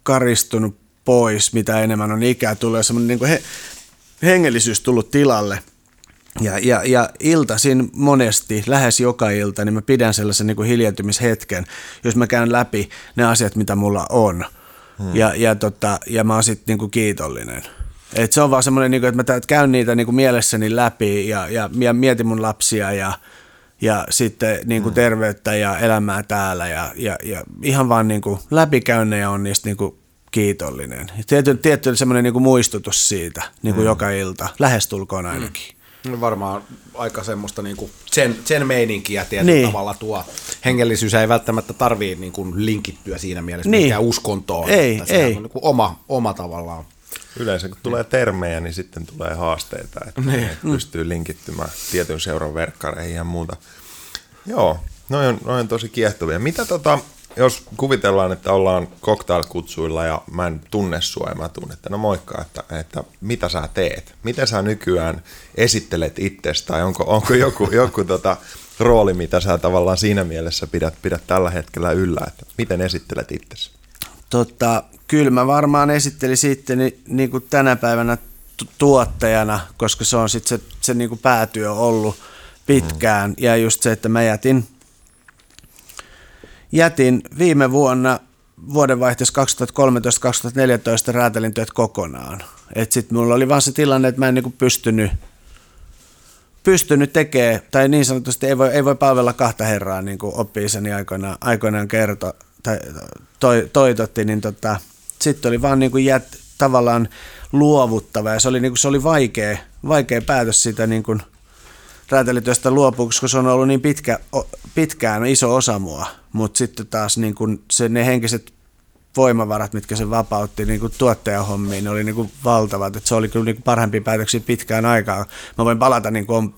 karistunut pois, mitä enemmän on ikää tullut ja semmoinen niin kuin he, hengellisyys tullut tilalle – ja, ja, ja iltaisin monesti, lähes joka ilta, niin mä pidän sellaisen niin kuin hiljentymishetken, jos mä käyn läpi ne asiat, mitä mulla on. Hmm. Ja, ja, tota, ja mä oon sitten niin kiitollinen. Et se on vaan semmoinen, niin että mä käyn niitä niin kuin mielessäni läpi ja, ja, ja mietin mun lapsia ja, ja sitten niin kuin hmm. terveyttä ja elämää täällä ja, ja, ja ihan vaan niin kuin läpikäyn ja on niistä niin kuin kiitollinen. Tietty, tietty semmoinen niin kuin muistutus siitä niin kuin hmm. joka ilta, lähestulkoon ainakin. Hmm. No varmaan aika semmoista niinku sen, sen meininkiä tietyllä niin. tavalla tuo. Hengellisyys ei välttämättä tarvii niinku linkittyä siinä mielessä niin. mikään uskontoon. Ei, että ei. On niinku oma, oma tavallaan. Yleensä kun tulee termejä, niin sitten tulee haasteita, että niin. pystyy linkittymään tietyn seuran verkkareihin ja muuta. Joo, noin on, noin on tosi kiehtovia. Mitä tota, jos kuvitellaan, että ollaan cocktailkutsuilla ja mä en tunne sua ja mä tunnen, että no moikka, että, että mitä sä teet? Miten sä nykyään esittelet itsestä tai onko, onko joku, joku tota, rooli, mitä sä tavallaan siinä mielessä pidät, pidät tällä hetkellä yllä, että miten esittelet itsesi? Tota, kyllä mä varmaan esittelin sitten niin, niin kuin tänä päivänä tuottajana, koska se on sitten se, se niin kuin päätyö ollut pitkään. Mm. Ja just se, että mä jätin, jätin viime vuonna vuodenvaihteessa 2013-2014 räätälin työt kokonaan. Et sit mulla oli vaan se tilanne, että mä en niinku pystynyt, pystynyt tekemään, tai niin sanotusti ei voi, ei voi palvella kahta herraa, niin kuin oppi-isäni aikoinaan, aikoinaan kertoi, tai toi, toitotti, niin tota, sitten oli vaan niinku jät, tavallaan luovuttava, ja se oli, niinku, se oli vaikea, vaikea päätös sitä niinku, räätälityöstä luopua, koska se on ollut niin pitkä, pitkään iso osa mua, mutta sitten taas niin kun se, ne henkiset voimavarat, mitkä se vapautti niin kuin tuottajahommiin, ne oli niin kuin valtavat. että se oli kyllä niin kuin parhaimpia päätöksiä pitkään aikaan. Mä voin palata niin kuin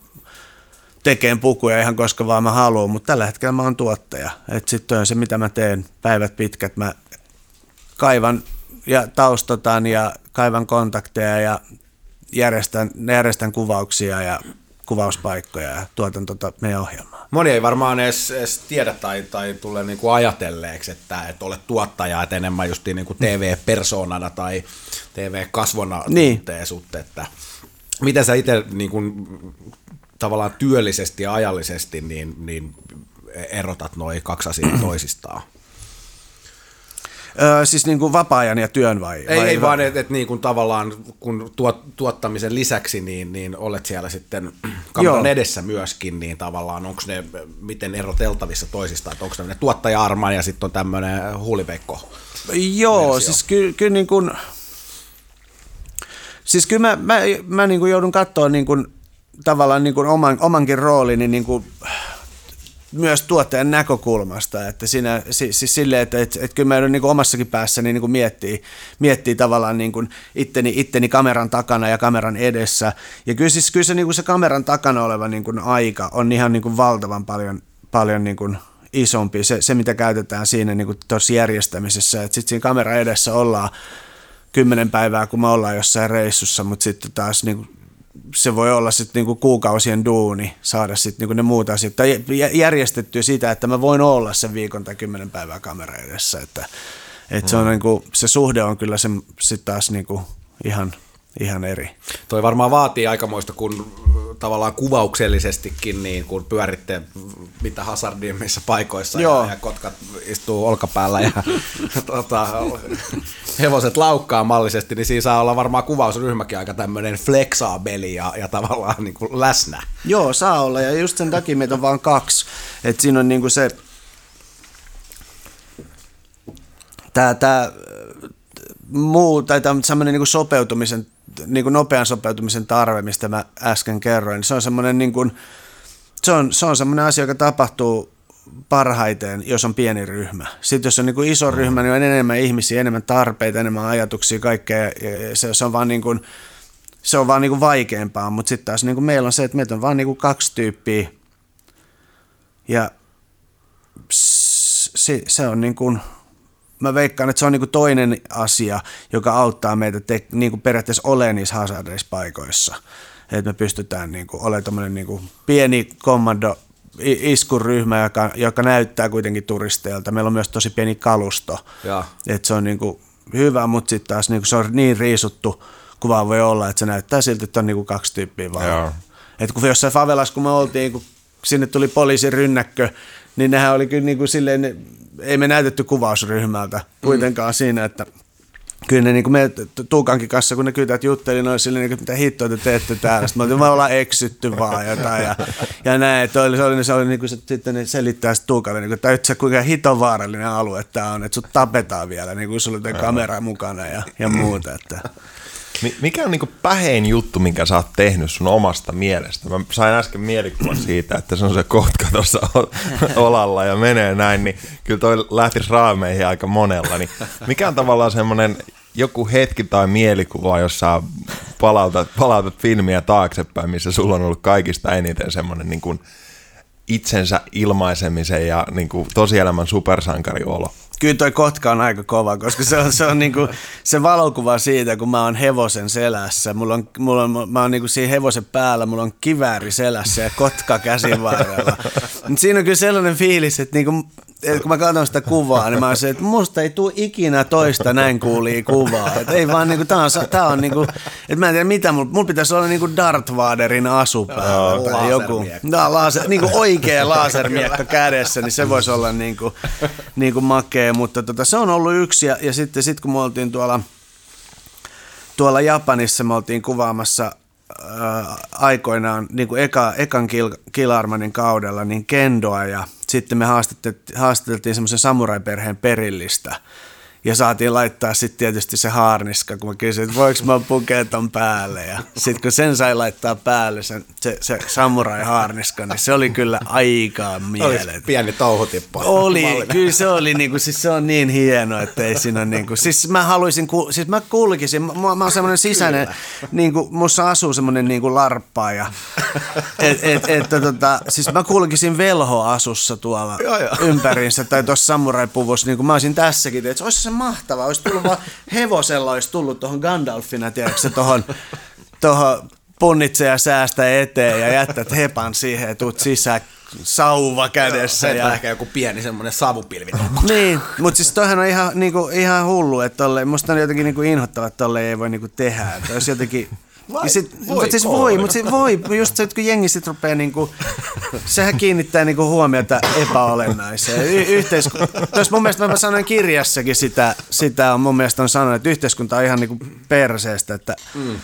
tekemään pukuja ihan koska vaan mä haluan, mutta tällä hetkellä mä oon tuottaja. Sitten on se, mitä mä teen päivät pitkät. Mä kaivan ja taustotan ja kaivan kontakteja ja järjestän, järjestän kuvauksia ja kuvauspaikkoja ja tuotan tota meidän ohjelmaa. Moni ei varmaan edes, edes tiedä tai, tai tule niinku ajatelleeksi, että, että olet tuottaja, että enemmän just niinku TV-persoonana tai TV-kasvona niin. sut, että miten sä itse niinku, tavallaan työllisesti ja ajallisesti niin, niin erotat noin kaksi asiaa toisistaan? Öö, siis niin kuin vapaa-ajan ja työn vai? Ei, vai ei vaan, että et niin kuin tavallaan kun tuot, tuottamisen lisäksi niin, niin olet siellä sitten kameran Joo. edessä myöskin, niin tavallaan onko ne miten eroteltavissa toisistaan, että onko ne tuottaja-arma ja sitten on tämmöinen huuliveikko Joo, versio. siis kyllä ky, niin kuin, siis kyllä mä, mä, mä niin kuin joudun katsoa niin kuin, tavallaan niin kuin oman, omankin roolini niin kuin, myös tuottajan näkökulmasta, että siinä, siis, siis silleen, että, että, että kyllä mä niin kuin omassakin päässäni niin kuin miettii, miettii tavallaan niin kuin itteni, itteni kameran takana ja kameran edessä. Ja kyllä, siis, kyllä se, niin kuin se kameran takana oleva niin kuin aika on ihan niin kuin valtavan paljon, paljon niin kuin isompi, se, se mitä käytetään siinä niin tuossa järjestämisessä. Että sitten siinä kameran edessä ollaan kymmenen päivää, kun me ollaan jossain reissussa, mutta sitten taas niin kuin se voi olla sitten niinku kuukausien duuni saada sitten niinku ne muut asiat tai järjestettyä sitä, että mä voin olla sen viikon tai kymmenen päivää kamera edessä. Että, että mm. se, on niinku, se suhde on kyllä se sit taas niinku ihan, ihan eri. Toi varmaan vaatii aikamoista, kun tavallaan kuvauksellisestikin, niin kun pyöritte mitä hazardimmissa paikoissa Joo. ja, ja kotkat istuu olkapäällä ja tota, hevoset laukkaa mallisesti, niin siinä saa olla varmaan kuvausryhmäkin aika tämmöinen flexaabeli ja, ja tavallaan niin kuin läsnä. Joo, saa olla ja just sen takia meitä on vain kaksi, että siinä on niin kuin se tämä, tämä muu, tai tämä semmoinen niin sopeutumisen niin kuin nopean sopeutumisen tarve, mistä mä äsken kerroin, niin se on semmoinen niin kuin, se on, se on semmoinen asia, joka tapahtuu parhaiten, jos on pieni ryhmä. Sitten jos on niin kuin iso ryhmä, niin on enemmän ihmisiä, enemmän tarpeita, enemmän ajatuksia, kaikkea. Ja se, se on vaan niin kuin, se on vaan niin kuin vaikeampaa, mutta sitten taas niin kuin meillä on se, että meitä on vaan niin kuin kaksi tyyppiä. Ja se, se on niin kuin, mä veikkaan, että se on niinku toinen asia, joka auttaa meitä te, niinku periaatteessa olemaan niissä hazardeissa paikoissa. Että me pystytään niinku olemaan niinku pieni kommando iskuryhmä, joka, joka näyttää kuitenkin turisteilta. Meillä on myös tosi pieni kalusto. Että se on niinku hyvä, mutta sitten taas niinku se on niin riisuttu kuva voi olla, että se näyttää siltä, että on niinku kaksi tyyppiä vaan. Että kun jossain favelassa, kun me oltiin, kun sinne tuli poliisin rynnäkkö, niin nehän oli kyllä niin kuin silleen, ei me näytetty kuvausryhmältä kuitenkaan mm. siinä, että kyllä ne niin kuin me Tuukankin kanssa, kun ne kytät jutteli, ne oli silleen, niin mitä hittoa te teette täällä. Sitten mä olin, me ollaan eksytty vaan jotain ja, ja näin. Että oli, se oli, se oli niin kuin, se, sitten ne selittää sitten Tuukalle, niin että se kuinka hiton vaarallinen alue tämä on, että sut tapetaan vielä, niin kuin sulla on kamera mukana ja, ja muuta. Että. Mikä on niinku pähein juttu, minkä sä oot tehnyt sun omasta mielestä? Mä sain äsken mielikuvan siitä, että se on se kotka tuossa olalla ja menee näin, niin kyllä toi lähtisi raameihin aika monella. Niin mikä on tavallaan semmoinen joku hetki tai mielikuva, jossa palautat, palautat filmiä taaksepäin, missä sulla on ollut kaikista eniten semmoinen niin kuin itsensä ilmaisemisen ja niin kuin tosielämän supersankariolo? Kyllä toi kotka on aika kova, koska se on, se on niinku, se valokuva siitä, kun mä oon hevosen selässä. Mulla on, mulla on, mä oon niinku siinä hevosen päällä, mulla on kivääri selässä ja kotka käsin varrella. Siinä on kyllä sellainen fiilis, että niinku, kun mä katson sitä kuvaa, niin mä oon se, että musta ei tule ikinä toista näin kuulia kuvaa. Et ei vaan niinku, tää on, tää on niinku, että mä en tiedä mitä, mulla, mulla pitäisi olla niinku Darth Vaderin asu päällä tai joku. No, laser, niinku oikea lasermiekka kädessä, niin se voisi olla niinku, niinku makea, mutta tota, se on ollut yksi. Ja, ja sitten sit kun me oltiin tuolla, tuolla Japanissa, me oltiin kuvaamassa ää, aikoinaan niin kuin eka, ekan Kil, Kilarmanin kaudella niin kendoa. Ja sitten me haastateltiin, haastateltiin semmoisen samuraiperheen perillistä ja saatiin laittaa sitten tietysti se haarniska, kun mä kysyin, että voiko mä pukea ton päälle. Ja sitten kun sen sai laittaa päälle, sen, se, se samurai haarniska, niin se oli kyllä aika mieletön. pieni touhutippo. Oli, kyllä se oli, niinku, siis se on niin hieno, että ei siinä niinku, siis mä haluaisin, ku, siis mä kulkisin, mä, mä oon semmoinen sisäinen, niinku, mussa asuu semmoinen niinku larppaaja, et, et, et, tota, siis mä kulkisin velhoasussa tuolla Joo, joo. ympäriinsä tai tuossa samuraipuvussa, niin kuin mä olisin tässäkin, että olisi se mahtavaa, olisi tullut vaan hevosella, olisi tullut tuohon Gandalfina, tiedätkö tuohon tohon punnitse ja säästä eteen ja jättät hepan siihen ja tuut sisään sauva kädessä. Se Ja, ehkä joku pieni semmoinen savupilvi. niin, mutta siis toihan on ihan, niinku, ihan hullu, että tolle, musta on jotenkin niinku inhottava, että tolle ei voi niinku tehdä. Että olisi jotenkin, Vai ja sit, voiko mut siis voi, mutta siis voi, just se, että kun jengi sit rupeaa niinku, sehän kiinnittää niinku huomiota epäolennaiseen. Y- yhteisku- Tuossa mun mielestä mä sanoin kirjassakin sitä, sitä on mun mielestä on sanonut, että yhteiskunta on ihan niinku perseestä, että mm.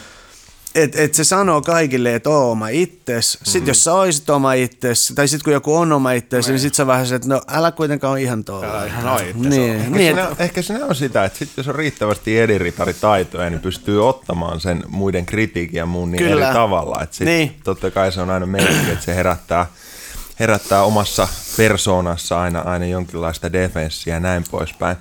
Et, et se sanoo kaikille, että oo oma itses. Sitten Mm. jos sä oisit oma itses, tai sitten kun joku on oma itses, niin sitten sä vähän se, että no älä kuitenkaan ole ihan tuolla. Älä ihan itses Niin, Ehkä, niin siinä, että, ehkä siinä on sitä, että sit jos on riittävästi ediritaritaitoja, niin pystyy ottamaan sen muiden kritiikin ja muun niin Kyllä. eri tavalla. Et sit Niin. Totta kai se on aina merkki, että se herättää, herättää omassa persoonassa aina, aina jonkinlaista defenssiä ja näin poispäin.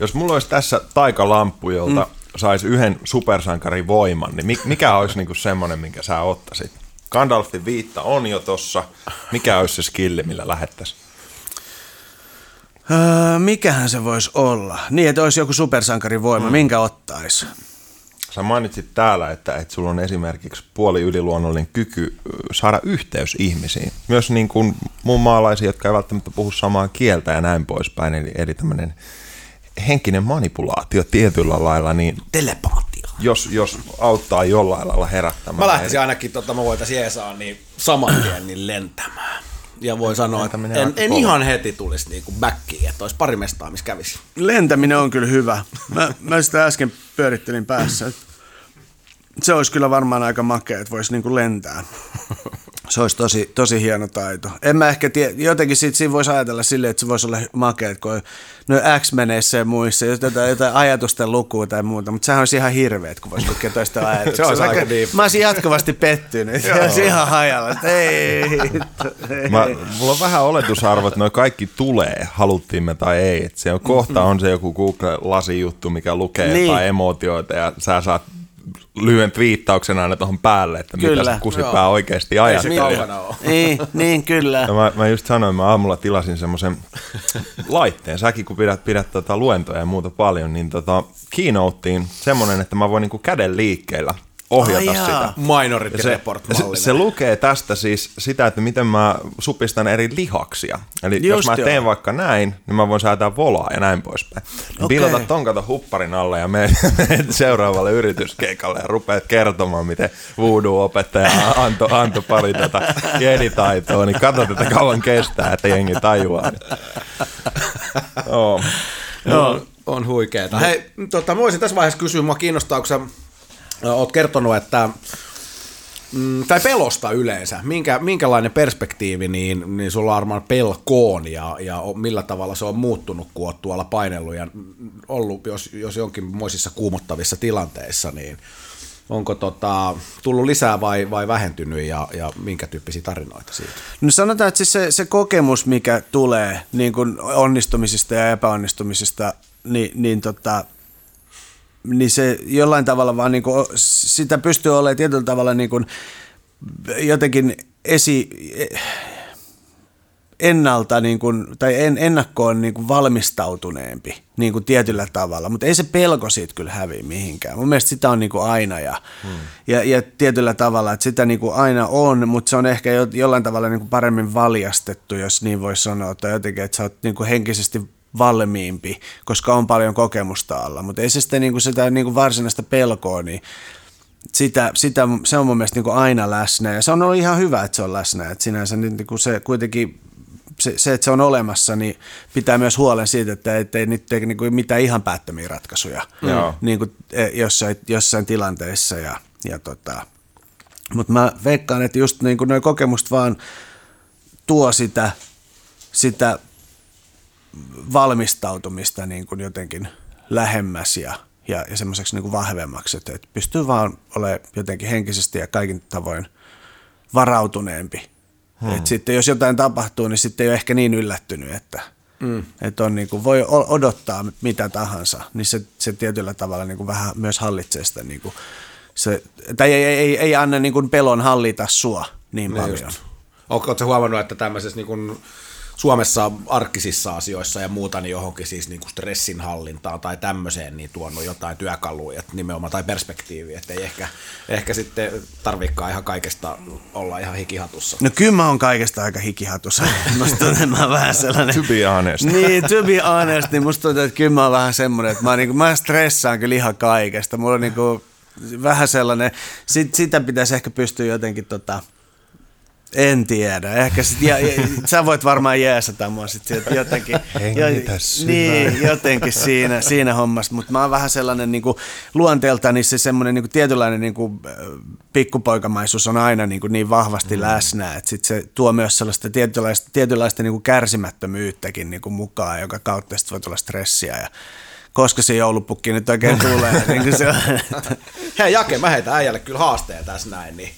Jos mulla olisi tässä taikalamppu, jolta mm. Saisi yhden supersankarin voiman, niin mi- mikä olisi niinku semmoinen, minkä sä ottaisit? Gandalfin viitta on jo tossa. Mikä olisi se skilli, millä lähettäisiin? öö, mikähän se voisi olla? Niin, että olisi joku supersankarin voima, mm. minkä ottaisi? Sä mainitsit täällä, että, että sulla on esimerkiksi puoli yliluonnollinen kyky saada yhteys ihmisiin. Myös niin kuin muun maalaisia, jotka ei välttämättä puhu samaa kieltä ja näin poispäin. Eli, eli tämmöinen henkinen manipulaatio tietyllä lailla, niin Telepaatio. jos, jos auttaa jollain lailla herättämään. Mä lähtisin ainakin, tota, mä voitaisiin Jeesaan niin saman tien niin lentämään. Ja voin sanoa, että en, en ihan heti tulisi niinku backiin, että olisi pari mestaa, missä kävisi. Lentäminen on kyllä hyvä. Mä, mä sitä äsken pyörittelin päässä. että Se olisi kyllä varmaan aika makea, että voisi niinku lentää. Se olisi tosi, tosi hieno taito. En mä ehkä tiedä, jotenkin siitä, siinä voisi ajatella silleen, että se voisi olla makea, että kun no X-meneissä ja muissa, jotain, jotain ajatusten lukua tai muuta, mutta sehän olisi ihan hirveet, kun voisi lukea toista ajatuksia. Se olisi aika deep. Mä olisin jatkuvasti pettynyt. Se olisi ihan hajalla. että Ei, Mä, mulla on vähän oletusarvo, että noi kaikki tulee, haluttiin me tai ei. Et se on, kohta on se joku Google-lasijuttu, mikä lukee Niin. jotain emootioita ja sä saat lyhyen twiittauksen aina tuohon päälle, että Kyllä. mitä se kusipää oikeasti ajattelee. kaukana ole. niin, niin, kyllä. Ja mä, mä just sanoin, mä aamulla tilasin semmoisen laitteen. Säkin kun pidät, pidät tota luentoja ja muuta paljon, niin tota, keynoteen semmoinen, että mä voin niinku käden liikkeellä ohjata Ai jaa. sitä. Minority se, Report se, se lukee tästä siis sitä, että miten mä supistan eri lihaksia. Eli Just jos mä teen vaikka näin, niin mä voin säätää volaa ja näin poispäin. Niin Okei. Pilata ton kato hupparin alle ja menet seuraavalle yrityskeikalle ja rupeat kertomaan, miten voodoo-opettaja antoi anto pari tätä jeditaitoa, niin katso, että kauan kestää, että jengi tajuaa. Joo. Joo, on huikeeta. Hei, tota, mä voisin tässä vaiheessa kysyä, mua kiinnostaa, kun sä oot kertonut, että mm, tai pelosta yleensä, Minkä, minkälainen perspektiivi niin, niin sulla on varmaan pelkoon ja, ja millä tavalla se on muuttunut, kun oot tuolla painellut ja ollut, jos, jos jonkinmoisissa kuumottavissa tilanteissa, niin onko tota, tullut lisää vai, vai vähentynyt ja, ja minkä tyyppisiä tarinoita siitä? No sanotaan, että siis se, se kokemus, mikä tulee niin kuin onnistumisista ja epäonnistumisista, niin, niin, tota, niin se jollain tavalla vaan niin kuin, sitä pystyy olemaan tietyllä tavalla niin kuin jotenkin esi, ennalta niin kuin, tai en, ennakkoon niin kuin valmistautuneempi niin kuin tietyllä tavalla, mutta ei se pelko siitä kyllä häviä mihinkään. Mun mielestä sitä on niin kuin aina ja, hmm. ja, ja tietyllä tavalla, että sitä niin kuin aina on, mutta se on ehkä jo, jollain tavalla niin kuin paremmin valjastettu, jos niin voi sanoa, tai jotenkin, että sä oot niin kuin henkisesti valmiimpi, koska on paljon kokemusta alla, mutta ei se sitten niin kuin sitä niin kuin varsinaista pelkoa, niin sitä, sitä, se on mun mielestä niin kuin aina läsnä ja se on ollut ihan hyvä, että se on läsnä, että sinänsä niin kuin se kuitenkin se, se, että se on olemassa, niin pitää myös huolen siitä, että ei nyt tee niin kuin mitään ihan päättömiä ratkaisuja mm. niin kuin e, jossain, jossain tilanteissa. Ja, ja tota. Mutta mä veikkaan, että just niin kuin kokemukset vaan tuo sitä, sitä valmistautumista niin kuin jotenkin lähemmäs ja, ja, ja semmoiseksi niin kuin vahvemmaksi, että, että pystyy vaan olemaan jotenkin henkisesti ja kaikin tavoin varautuneempi Hmm. Et sitten jos jotain tapahtuu, niin sitten ei ole ehkä niin yllättynyt, että, mm. että on niin kuin, voi odottaa mitä tahansa, niin se, se tietyllä tavalla niin kuin vähän myös hallitsee sitä, niin kuin, se, tai ei, ei, ei anna niin kuin pelon hallita sua niin, niin paljon. Just. Oletko huomannut, että tämmöisessä niin kuin Suomessa arkisissa asioissa ja muuta, niin johonkin siis niin kuin stressin hallintaan tai tämmöiseen, niin tuonut jotain työkaluja nimenomaan tai perspektiiviä, että ei ehkä, ehkä sitten tarvikaan ihan kaikesta olla ihan hikihatussa. No kyllä mä oon kaikesta aika hikihatussa. musta tuntuu, että mä oon vähän sellainen... To be honest. Niin, to be honest, niin musta tuntuu, että kyllä mä oon vähän semmoinen, että mä, niin kuin, mä stressaan kyllä ihan kaikesta. Mulla on niin kuin, vähän sellainen, sit, sitä pitäisi ehkä pystyä jotenkin tota, en tiedä. Ehkä sit, ja, ja, sä voit varmaan jeesata mua sit jotenkin. jo, niin, jotenkin siinä, siinä hommassa. Mutta mä oon vähän sellainen niinku, luonteeltani se semmoinen niinku, tietynlainen niinku, pikkupoikamaisuus on aina niinku, niin vahvasti mm. läsnä. Että sit se tuo myös sellaista tietynlaista, tietynlaista niinku, kärsimättömyyttäkin niinku, mukaan, joka kautta sit voi tulla stressiä. Ja, koska se joulupukki nyt oikein tulee. niin se on. Hei Jake, mä heitän äijälle kyllä haasteen tässä näin. Niin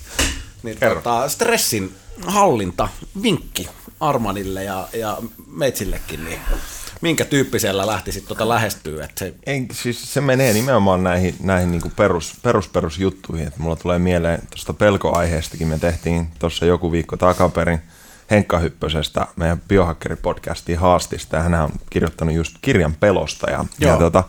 niin tota, stressin hallinta, vinkki Armanille ja, ja Meitsillekin, niin minkä tyyppisellä lähtisit tuota lähestyä? Että se... En, siis se menee nimenomaan näihin, näihin niin perus, perus, perusjuttuihin. Että mulla tulee mieleen tuosta pelkoaiheestakin. Me tehtiin tuossa joku viikko takaperin Henkka Hyppösestä meidän biohackeri-podcastiin haastista. Ja hän on kirjoittanut just kirjan pelosta. Ja, ja tota,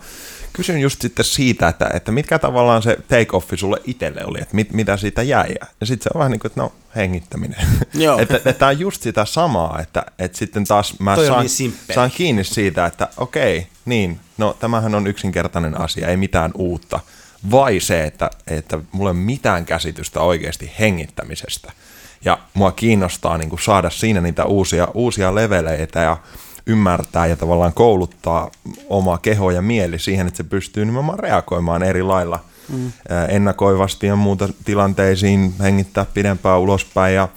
kysyn just sitten siitä, että, että mitkä tavallaan se take-offi sulle itselle oli, että mit, mitä siitä jäi. Ja sitten se on vähän niin kuin, että no, hengittäminen. Joo. että, että tämä on just sitä samaa, että, että sitten taas mä saan, niin saan kiinni siitä, että okei, niin, no tämähän on yksinkertainen asia, ei mitään uutta. Vai se, että, että mulla ei ole mitään käsitystä oikeasti hengittämisestä. Ja mua kiinnostaa niin kuin saada siinä niitä uusia, uusia leveleitä ja ymmärtää ja tavallaan kouluttaa oma keho ja mieli siihen, että se pystyy nimenomaan reagoimaan eri lailla mm. ennakoivasti ja muuta tilanteisiin, hengittää pidempään ulospäin ja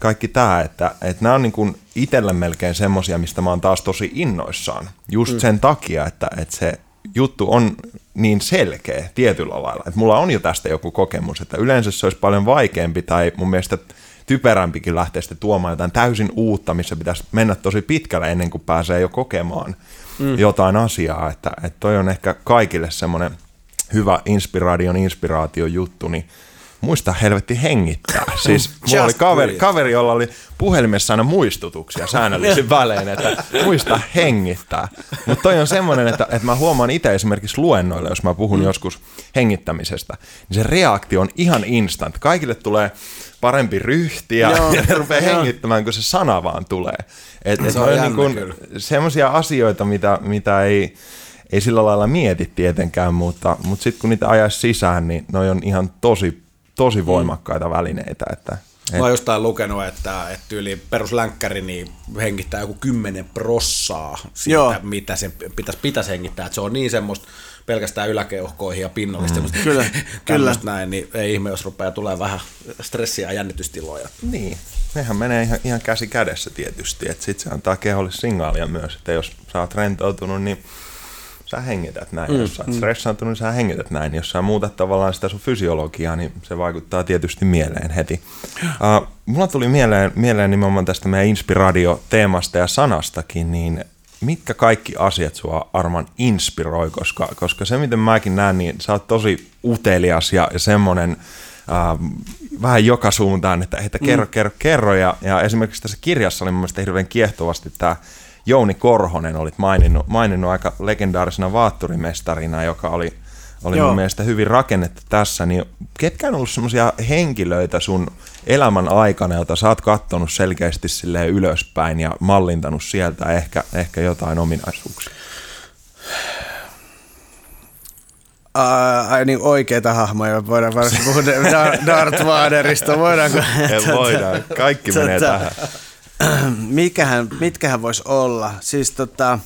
kaikki tämä, että, että nämä on niin kuin itselle melkein semmoisia, mistä mä oon taas tosi innoissaan. Just mm. sen takia, että, että se juttu on niin selkeä tietyllä lailla. Että mulla on jo tästä joku kokemus, että yleensä se olisi paljon vaikeampi tai mun mielestä typerämpikin lähteä sitten tuomaan jotain täysin uutta, missä pitäisi mennä tosi pitkälle ennen kuin pääsee jo kokemaan mm. jotain asiaa. Että, että toi on ehkä kaikille semmoinen hyvä inspiraation inspiraatio juttu, niin muista helvetti hengittää. Siis mulla oli kaveri, kaveri, jolla oli puhelimessa aina muistutuksia säännöllisin välein, että muista hengittää. Mutta toi on semmoinen, että, että mä huomaan itse esimerkiksi luennoille, jos mä puhun mm. joskus hengittämisestä, niin se reaktio on ihan instant. Kaikille tulee parempi ryhti ja, ja ne rupeaa hengittämään, kun se sana vaan tulee. Et, et se on, on niin semmoisia asioita, mitä, mitä ei, ei sillä lailla mieti tietenkään, mutta, mutta sitten kun niitä ajaisi sisään, niin ne on ihan tosi, tosi mm. voimakkaita välineitä. Että, et... Mä oon jostain lukenut, että, että yli peruslänkkäri niin hengittää joku kymmenen prossaa siitä, Joo. mitä se pitäisi, pitäisi hengittää. Että se on niin semmoista pelkästään yläkeuhkoihin ja pinnollista. Mm. Kyllä, kyllä. näin, niin ei ihme, jos rupeaa tulee vähän stressiä ja jännitystiloja. Niin, nehän menee ihan, ihan käsi kädessä tietysti, että sitten se antaa keholle signaalia myös, että jos sä oot rentoutunut, niin sä hengität näin. Mm, jos sä oot mm. stressaantunut, niin sä hengität näin. Jos sä muutat tavallaan sitä sun fysiologiaa, niin se vaikuttaa tietysti mieleen heti. Uh, mulla tuli mieleen, mieleen nimenomaan tästä meidän inspiraatio-teemasta ja sanastakin, niin mitkä kaikki asiat sua Arman inspiroi, koska, koska se miten mäkin näen, niin sä oot tosi utelias ja, ja semmoinen äh, vähän joka suuntaan, että, että kerro, mm. kerro, kerro. Ja, ja esimerkiksi tässä kirjassa oli mun mielestä hirveän kiehtovasti tämä Jouni Korhonen olit maininnut, maininnut aika legendaarisena vaatturimestarina, joka oli, oli mun mielestä hyvin rakennettu tässä, niin ketkä on ollut semmoisia henkilöitä sun elämän aikana, jota sä oot kattonut selkeästi silleen ylöspäin ja mallintanut sieltä ehkä, ehkä jotain ominaisuuksia? ai niin oikeita hahmoja, voidaan varsin puhua Darth Vaderista, voidaanko? voidaan, kaikki tota, menee tähän. Mikähän, mitkähän voisi olla? Siis tota,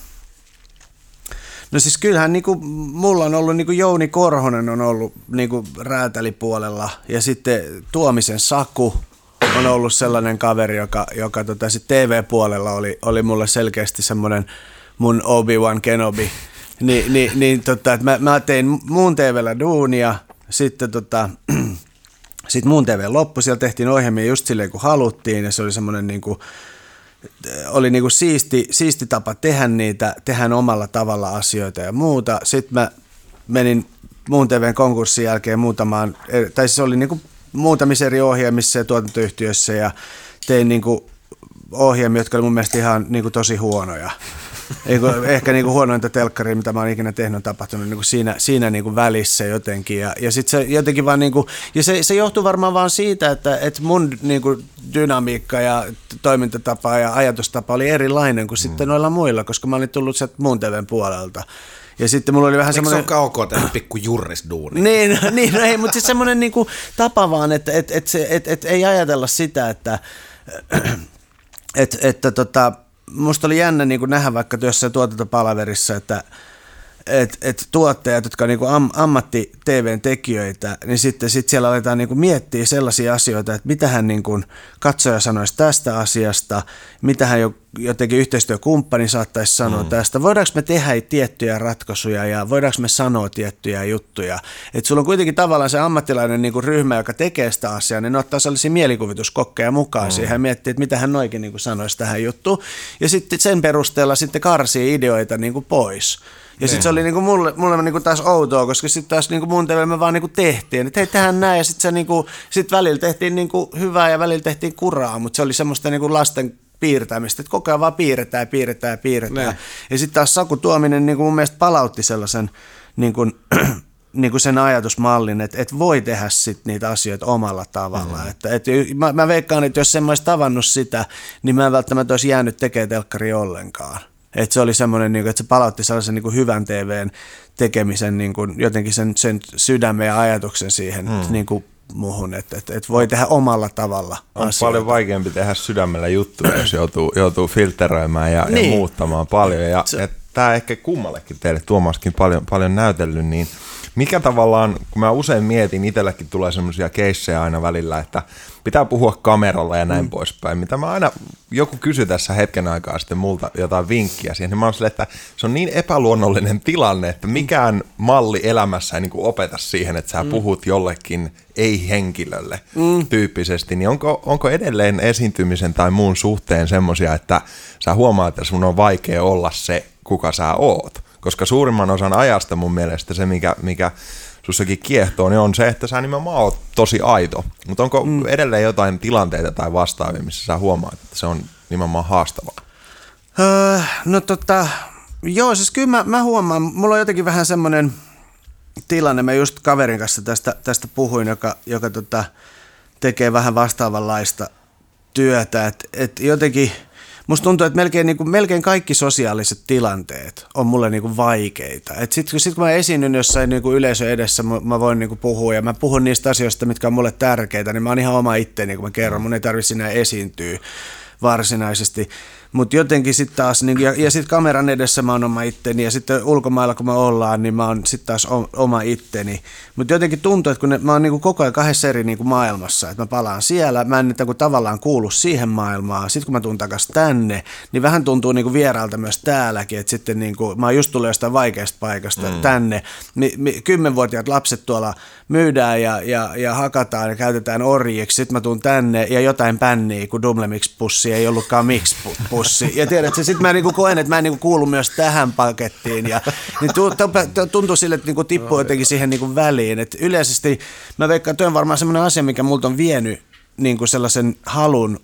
No siis kyllähän niin kuin, mulla on ollut, niin kuin Jouni Korhonen on ollut niin kuin räätälipuolella ja sitten Tuomisen Saku on ollut sellainen kaveri, joka, joka tota, sit TV-puolella oli, oli mulle selkeästi semmoinen mun Obi-Wan Kenobi. Ni, niin, niin tota, mä, mä tein muun TVllä duunia, sitten tota, sit muun TV loppu, siellä tehtiin ohjelmia just silleen kuin haluttiin ja se oli semmoinen niin kuin, oli niinku siisti, siisti tapa tehdä niitä, tehdä omalla tavalla asioita ja muuta. Sitten mä menin muun TVn konkurssin jälkeen muutamaan, tai siis oli niinku muutamissa eri ohjelmissa ja tuotantoyhtiöissä ja tein niinku ohjelmia, jotka oli mun mielestä ihan niinku tosi huonoja. Eiku, ehkä niinku huonointa telkkaria, mitä mä oon ikinä tehnyt, on tapahtunut niinku siinä, siinä niinku välissä jotenkin. Ja, ja sit se jotenkin vaan niinku, ja se, se johtuu varmaan vaan siitä, että, että mun niinku dynamiikka ja toimintatapa ja ajatustapa oli erilainen kuin mm. sitten noilla muilla, koska mä olin tullut sieltä muun TVn puolelta. Ja sitten mulla oli vähän semmoinen... Eikö se ole ok tehdä pikku jurrisduuni? niin, no, niin, no ei, mutta siis semmoinen niinku tapa vaan, että et, et, et, et, et ei ajatella sitä, että et, että tota, musta oli jännä niin nähdä vaikka työssä tuotantopalaverissa, että et, et tuottajat, jotka on niin am, ammatti TVn tekijöitä, niin sitten sit siellä aletaan niin miettiä sellaisia asioita, että mitä hän niin katsoja sanoisi tästä asiasta, mitä hän jo, jotenkin yhteistyökumppani saattaisi sanoa mm. tästä. Voidaanko me tehdä tiettyjä ratkaisuja ja voidaanko me sanoa tiettyjä juttuja. Että sulla on kuitenkin tavallaan se ammattilainen niin ryhmä, joka tekee sitä asiaa, niin ne ottaa sellaisia mielikuvituskokkeja mukaan mm. siihen ja miettii, että mitä hän oikein niin sanoisi tähän juttuun. Ja sitten sen perusteella sitten karsii ideoita niin pois. Ja sitten se oli niinku mulle, mulle niinku taas outoa, koska sitten taas niinku mun me vaan niinku tehtiin, että hei tehdään näin ja sitten niinku, sit välillä tehtiin niinku hyvää ja välillä tehtiin kuraa, mutta se oli semmoista niinku lasten piirtämistä, että koko ajan vaan piirretään ja piirretään ja piirretään. Ne. Ja sitten taas Saku Tuominen niin kuin mun mielestä palautti sellaisen niin kuin, niin kuin sen ajatusmallin, että, että voi tehdä sit niitä asioita omalla tavalla. Mm-hmm. Että, että mä, mä veikkaan, että jos en mä olisi tavannut sitä, niin mä en välttämättä olisi jäänyt tekemään telkkari ollenkaan. Että se oli semmoinen, niin kuin, että se palautti sellaisen niin kuin hyvän TVn tekemisen, niin kuin, jotenkin sen, sen sydämen ja ajatuksen siihen mm. niin kuin muuhun, että, että, että voi tehdä omalla tavalla On asioita. paljon vaikeampi tehdä sydämellä juttuja, jos joutuu, joutuu filteröimään ja, niin. ja muuttamaan paljon. Ja, se... tämä ehkä kummallekin teille Tuomaskin paljon, paljon näytellyt, niin – mikä tavallaan, kun mä usein mietin, itselläkin tulee semmoisia keissejä aina välillä, että pitää puhua kameralla ja näin mm. poispäin, mitä mä aina, joku kysyi tässä hetken aikaa sitten multa jotain vinkkiä siihen, niin mä oon että se on niin epäluonnollinen tilanne, että mikään malli elämässä ei niin kuin opeta siihen, että sä mm. puhut jollekin ei-henkilölle mm. tyyppisesti, niin onko, onko edelleen esiintymisen tai muun suhteen semmoisia, että sä huomaat, että sun on vaikea olla se, kuka sä oot? Koska suurimman osan ajasta mun mielestä se, mikä, mikä sussakin kiehtoo, niin on se, että sä nimenomaan oot tosi aito. Mutta onko mm. edelleen jotain tilanteita tai vastaavia, missä sä huomaat, että se on nimenomaan haastavaa? Öö, no tota, joo, siis kyllä mä, mä huomaan, mulla on jotenkin vähän semmoinen tilanne, mä just kaverin kanssa tästä, tästä puhuin, joka, joka tota, tekee vähän vastaavanlaista työtä, että et jotenkin – musta tuntuu, että melkein, niin kuin, melkein kaikki sosiaaliset tilanteet on mulle niin kuin vaikeita. Sitten sit kun mä esiinnyn jossain niin kuin yleisön edessä, mä, mä voin niin kuin puhua ja mä puhun niistä asioista, mitkä on mulle tärkeitä, niin mä oon ihan oma itteeni, kun mä kerron. Mun ei tarvitse sinä esiintyä varsinaisesti. Mutta jotenkin sitten taas, niin, ja, ja sitten kameran edessä mä oon oma itteni, ja sitten ulkomailla kun me ollaan, niin mä oon sitten taas oma itteni. Mutta jotenkin tuntuu, että kun ne, mä oon niin koko ajan kahdessa eri niin maailmassa, että mä palaan siellä, mä en niin tavallaan kuulu siihen maailmaan. Sitten kun mä tuun takaisin tänne, niin vähän tuntuu niin vieraalta myös täälläkin, että sitten niin kuin, mä oon just tullut jostain vaikeasta paikasta mm. tänne. Mi, mi, kymmenvuotiaat lapset tuolla myydään ja, ja, ja hakataan ja käytetään orjiksi, sitten mä tuun tänne ja jotain pänniä, kun Dumlemix-pussi ei ollutkaan miksi viinapussi. Ja tiedät, sitten mä niinku koen, että mä en niinku kuulu myös tähän pakettiin. Ja, niin tuntuu sille, että niinku tippuu jotenkin siihen niinku väliin. Et yleisesti mä veikkaan, että on varmaan semmoinen asia, mikä multa on vienyt niinku sellaisen halun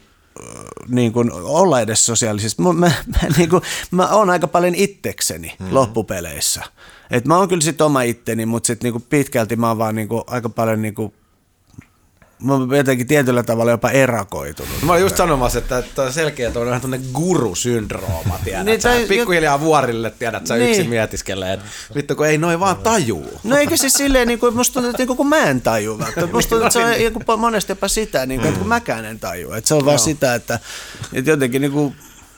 niin kuin olla edes sosiaalisesti. Mä, mä, mä, niin kuin, mä oon aika paljon itsekseni mm-hmm. loppupeleissä. Et mä oon kyllä sit oma itteni, mutta sit niinku pitkälti mä oon vaan niinku aika paljon niinku mä oon jotenkin tietyllä tavalla jopa erakoitunut. Mä olin just sanomassa, että, että on selkeä on vähän tuonne guru-syndrooma, tiedät niin, sä, pikkuhiljaa vuorille, tiedät sä niin. yksin mietiskelee, että vittu kun ei noin vaan tajuu. No eikä siis silleen, niin kuin, musta tuntuu, että niin kuin mä en taju Musta tuntuu, että se on niin kuin, monesti jopa sitä, niin kuin, että kun mäkään en taju. Että se on vaan sitä, että, että jotenkin niin kuin,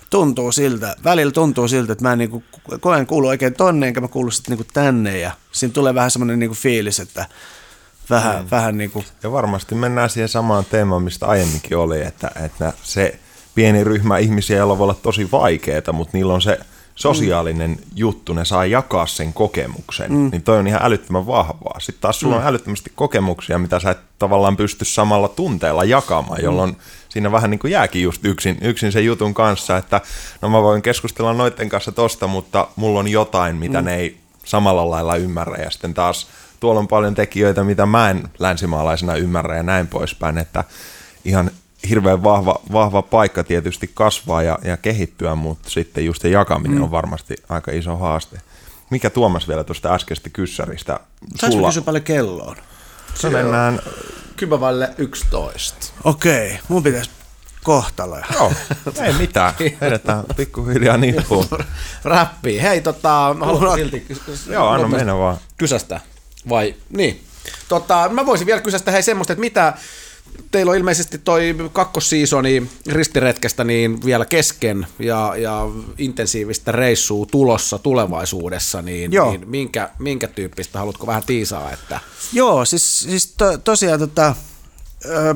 tuntuu siltä, välillä tuntuu siltä, että mä en niin kuin, koen kuulu oikein tonne, enkä mä kuulu sitten niin tänne. Ja siinä tulee vähän semmoinen niin kuin fiilis, että vähän, mm. vähän niin kuin... Ja varmasti mennään siihen samaan teemaan, mistä aiemminkin oli, että, että se pieni ryhmä ihmisiä, joilla voi olla tosi vaikeaa, mutta niillä on se sosiaalinen mm. juttu, ne saa jakaa sen kokemuksen, mm. niin toi on ihan älyttömän vahvaa. Sitten taas sulla mm. on älyttömästi kokemuksia, mitä sä et tavallaan pysty samalla tunteella jakamaan, mm. jolloin siinä vähän niin kuin jääkin just yksin, yksin sen jutun kanssa, että no mä voin keskustella noiden kanssa tosta, mutta mulla on jotain, mitä mm. ne ei samalla lailla ymmärrä, ja sitten taas tuolla on paljon tekijöitä, mitä mä en länsimaalaisena ymmärrä ja näin poispäin, että ihan hirveän vahva, vahva paikka tietysti kasvaa ja, ja kehittyä, mutta sitten just se jakaminen mm. on varmasti aika iso haaste. Mikä Tuomas vielä tuosta äskeistä kyssäristä? Saanko kysyä paljon kelloon? Se mennään... Kymävälle 11. Okei, okay, mun pitäisi kohtaloja. Joo, ei mitään. Edetään pikkuhiljaa nippuun. Räppi. Hei, tota, mä haluan silti... Joo, anna mennä vaan. Kysästä. Vai, niin. Tota, mä voisin vielä kysyä hei semmoista, että mitä, teillä on ilmeisesti toi kakkossiisoni ristiretkestä niin vielä kesken ja, ja intensiivistä reissua tulossa tulevaisuudessa, niin, Joo. niin minkä, minkä tyyppistä, haluatko vähän tiisaa? Että... Joo, siis, siis to, tosiaan tota,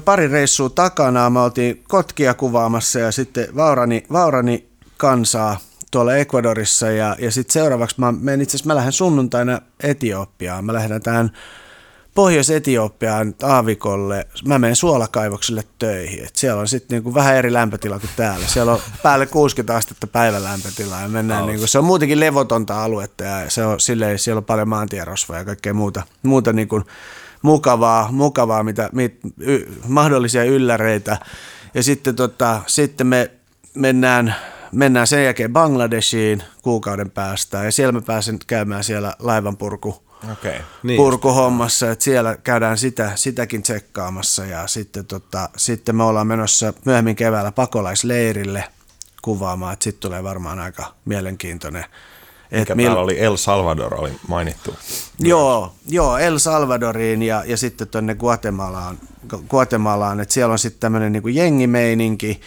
pari reissua takana, me oltiin Kotkia kuvaamassa ja sitten Vaurani, Vaurani kansaa tuolla Ecuadorissa ja, ja sitten seuraavaksi mä menen itse asiassa, mä lähden sunnuntaina Etiopiaan. Mä lähden tähän Pohjois-Etiopiaan aavikolle. Mä menen suolakaivokselle töihin. Et siellä on sitten niinku vähän eri lämpötila kuin täällä. Siellä on päälle 60 astetta päivälämpötilaa ja mennään niinku, se on muutenkin levotonta aluetta ja se on, silleen, siellä on paljon maantierosvoja ja kaikkea muuta, muuta niinku mukavaa, mukavaa mitä, mit, y, mahdollisia ylläreitä. Ja sitten, tota, sitten me mennään mennään sen jälkeen Bangladeshiin kuukauden päästä ja siellä mä pääsen käymään siellä laivan purku, okay. niin. purkuhommassa, että siellä käydään sitä, sitäkin tsekkaamassa ja sitten, tota, sitten me ollaan menossa myöhemmin keväällä pakolaisleirille kuvaamaan, että sitten tulee varmaan aika mielenkiintoinen mikä mil... oli El Salvador oli mainittu. Joo, joo, El Salvadoriin ja, ja sitten tuonne Guatemalaan, Guatemalaan että siellä on sitten tämmöinen niin jengimeininki,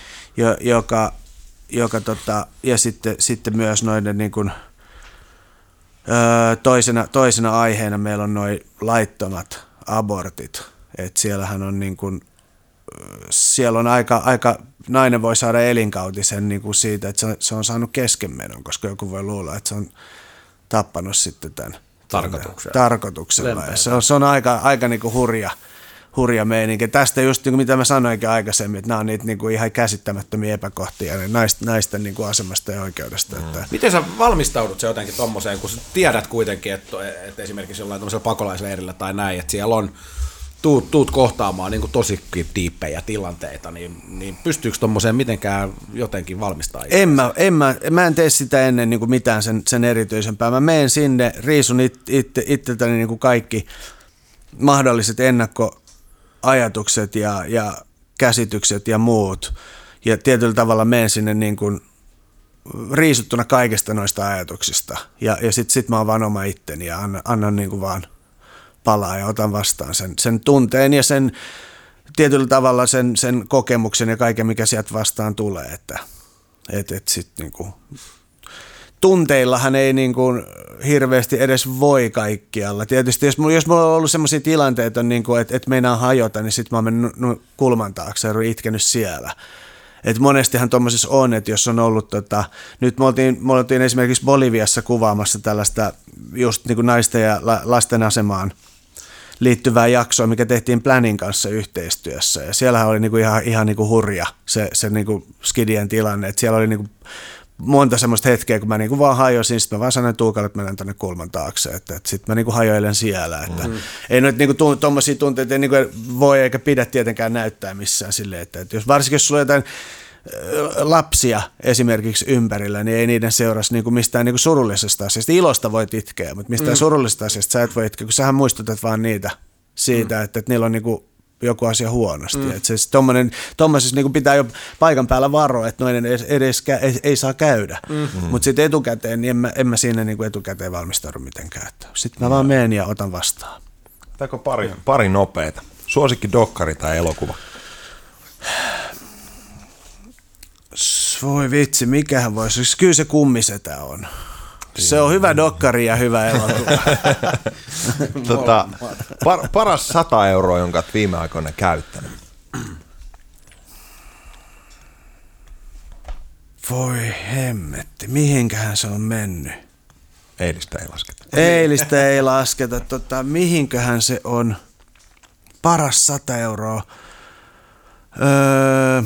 joka, joka tota, ja sitten, sitten myös noiden niin kuin, öö, toisena, toisena aiheena meillä on noin laittomat abortit. Et siellähän on niin kuin, siellä on aika, aika, nainen voi saada elinkautisen niin kuin siitä, että se, se on saanut keskenmenon, koska joku voi luulla, että se on tappanut sitten tämän tarkoituksella. tarkoituksella. Ja se on, se on aika, aika niin kuin hurja, hurja meininki. Tästä just niin kuin mitä mä sanoinkin aikaisemmin, että nämä on niitä niin kuin ihan käsittämättömiä epäkohtia niin naisten, naisten niin kuin asemasta ja oikeudesta. Mm. Että. Miten sä valmistaudut se jotenkin tommoseen, kun sä tiedät kuitenkin, että, että esimerkiksi jollain pakolaisleirillä tai näin, että siellä on tuut, tuut kohtaamaan niin tosi tiippejä tilanteita, niin, niin pystyykö tuommoiseen mitenkään jotenkin valmistaa? En mä, en mä, mä en tee sitä ennen niin kuin mitään sen, sen erityisempää. Mä menen sinne, riisun it, it, itseltäni niin kaikki mahdolliset ennakko ajatukset ja, ja käsitykset ja muut. Ja tietyllä tavalla menen sinne niin kuin riisuttuna kaikista noista ajatuksista. Ja, ja sitten sit mä oon vaan oma itteni ja annan, annan niin kuin vaan palaa ja otan vastaan sen, sen tunteen ja sen tietyllä tavalla sen, sen kokemuksen ja kaiken, mikä sieltä vastaan tulee. Että et, et sit niin tunteillahan ei niin kuin hirveästi edes voi kaikkialla. Tietysti jos, jos mulla on ollut sellaisia tilanteita, niin kuin, että, että meinaa hajota, niin sitten mä oon mennyt kulman taakse ja itkenyt siellä. Et monestihan tuommoisessa on, että jos on ollut, tota, nyt me oltiin, me oltiin esimerkiksi Boliviassa kuvaamassa tällaista just niin kuin naisten ja lasten asemaan liittyvää jaksoa, mikä tehtiin Planin kanssa yhteistyössä. Ja siellähän oli niinku ihan, ihan niinku hurja se, se niinku skidien tilanne. Et siellä oli niinku monta semmoista hetkeä, kun mä niinku vaan hajosin, sitten mä vaan sanoin Tuukalle, että menen tänne kulman taakse, että, että sitten mä niinku hajoilen siellä, että mm-hmm. ei noita niinku tuommoisia tunteita ei niinku voi eikä pidä tietenkään näyttää missään silleen, että, että jos, varsinkin jos sulla on jotain lapsia esimerkiksi ympärillä, niin ei niiden seurasi niin kuin mistään niin kuin surullisesta asiasta. Ilosta voit itkeä, mutta mistään mm. surullisesta asiasta sä et voi itkeä, kun sähän muistutat vaan niitä siitä, mm. että, että niillä on niin kuin joku asia huonosti. Mm. Että siis tommonen, tommosissa niin pitää jo paikan päällä varoa, että noin edes, edes kä, ei, ei, saa käydä. Mm-hmm. Mutta sitten etukäteen, niin en mä, en mä siinä niin kuin etukäteen valmistaudu mitenkään. Sitten mä vaan menen ja otan vastaan. Otetaanko pari, pari nopeita? Suosikki dokkari tai elokuva? Voi vitsi, mikähän voisi. Siis kyllä se kummisetä on. Se on hyvä dokkari ja hyvä elokuva. tota, par, paras 100 euroa, jonka olet viime aikoina käyttänyt. Voi hemmetti, mihinkähän se on mennyt? Eilistä ei lasketa. Eilistä ei lasketa. Tota, mihinköhän se on paras 100 euroa? Öö,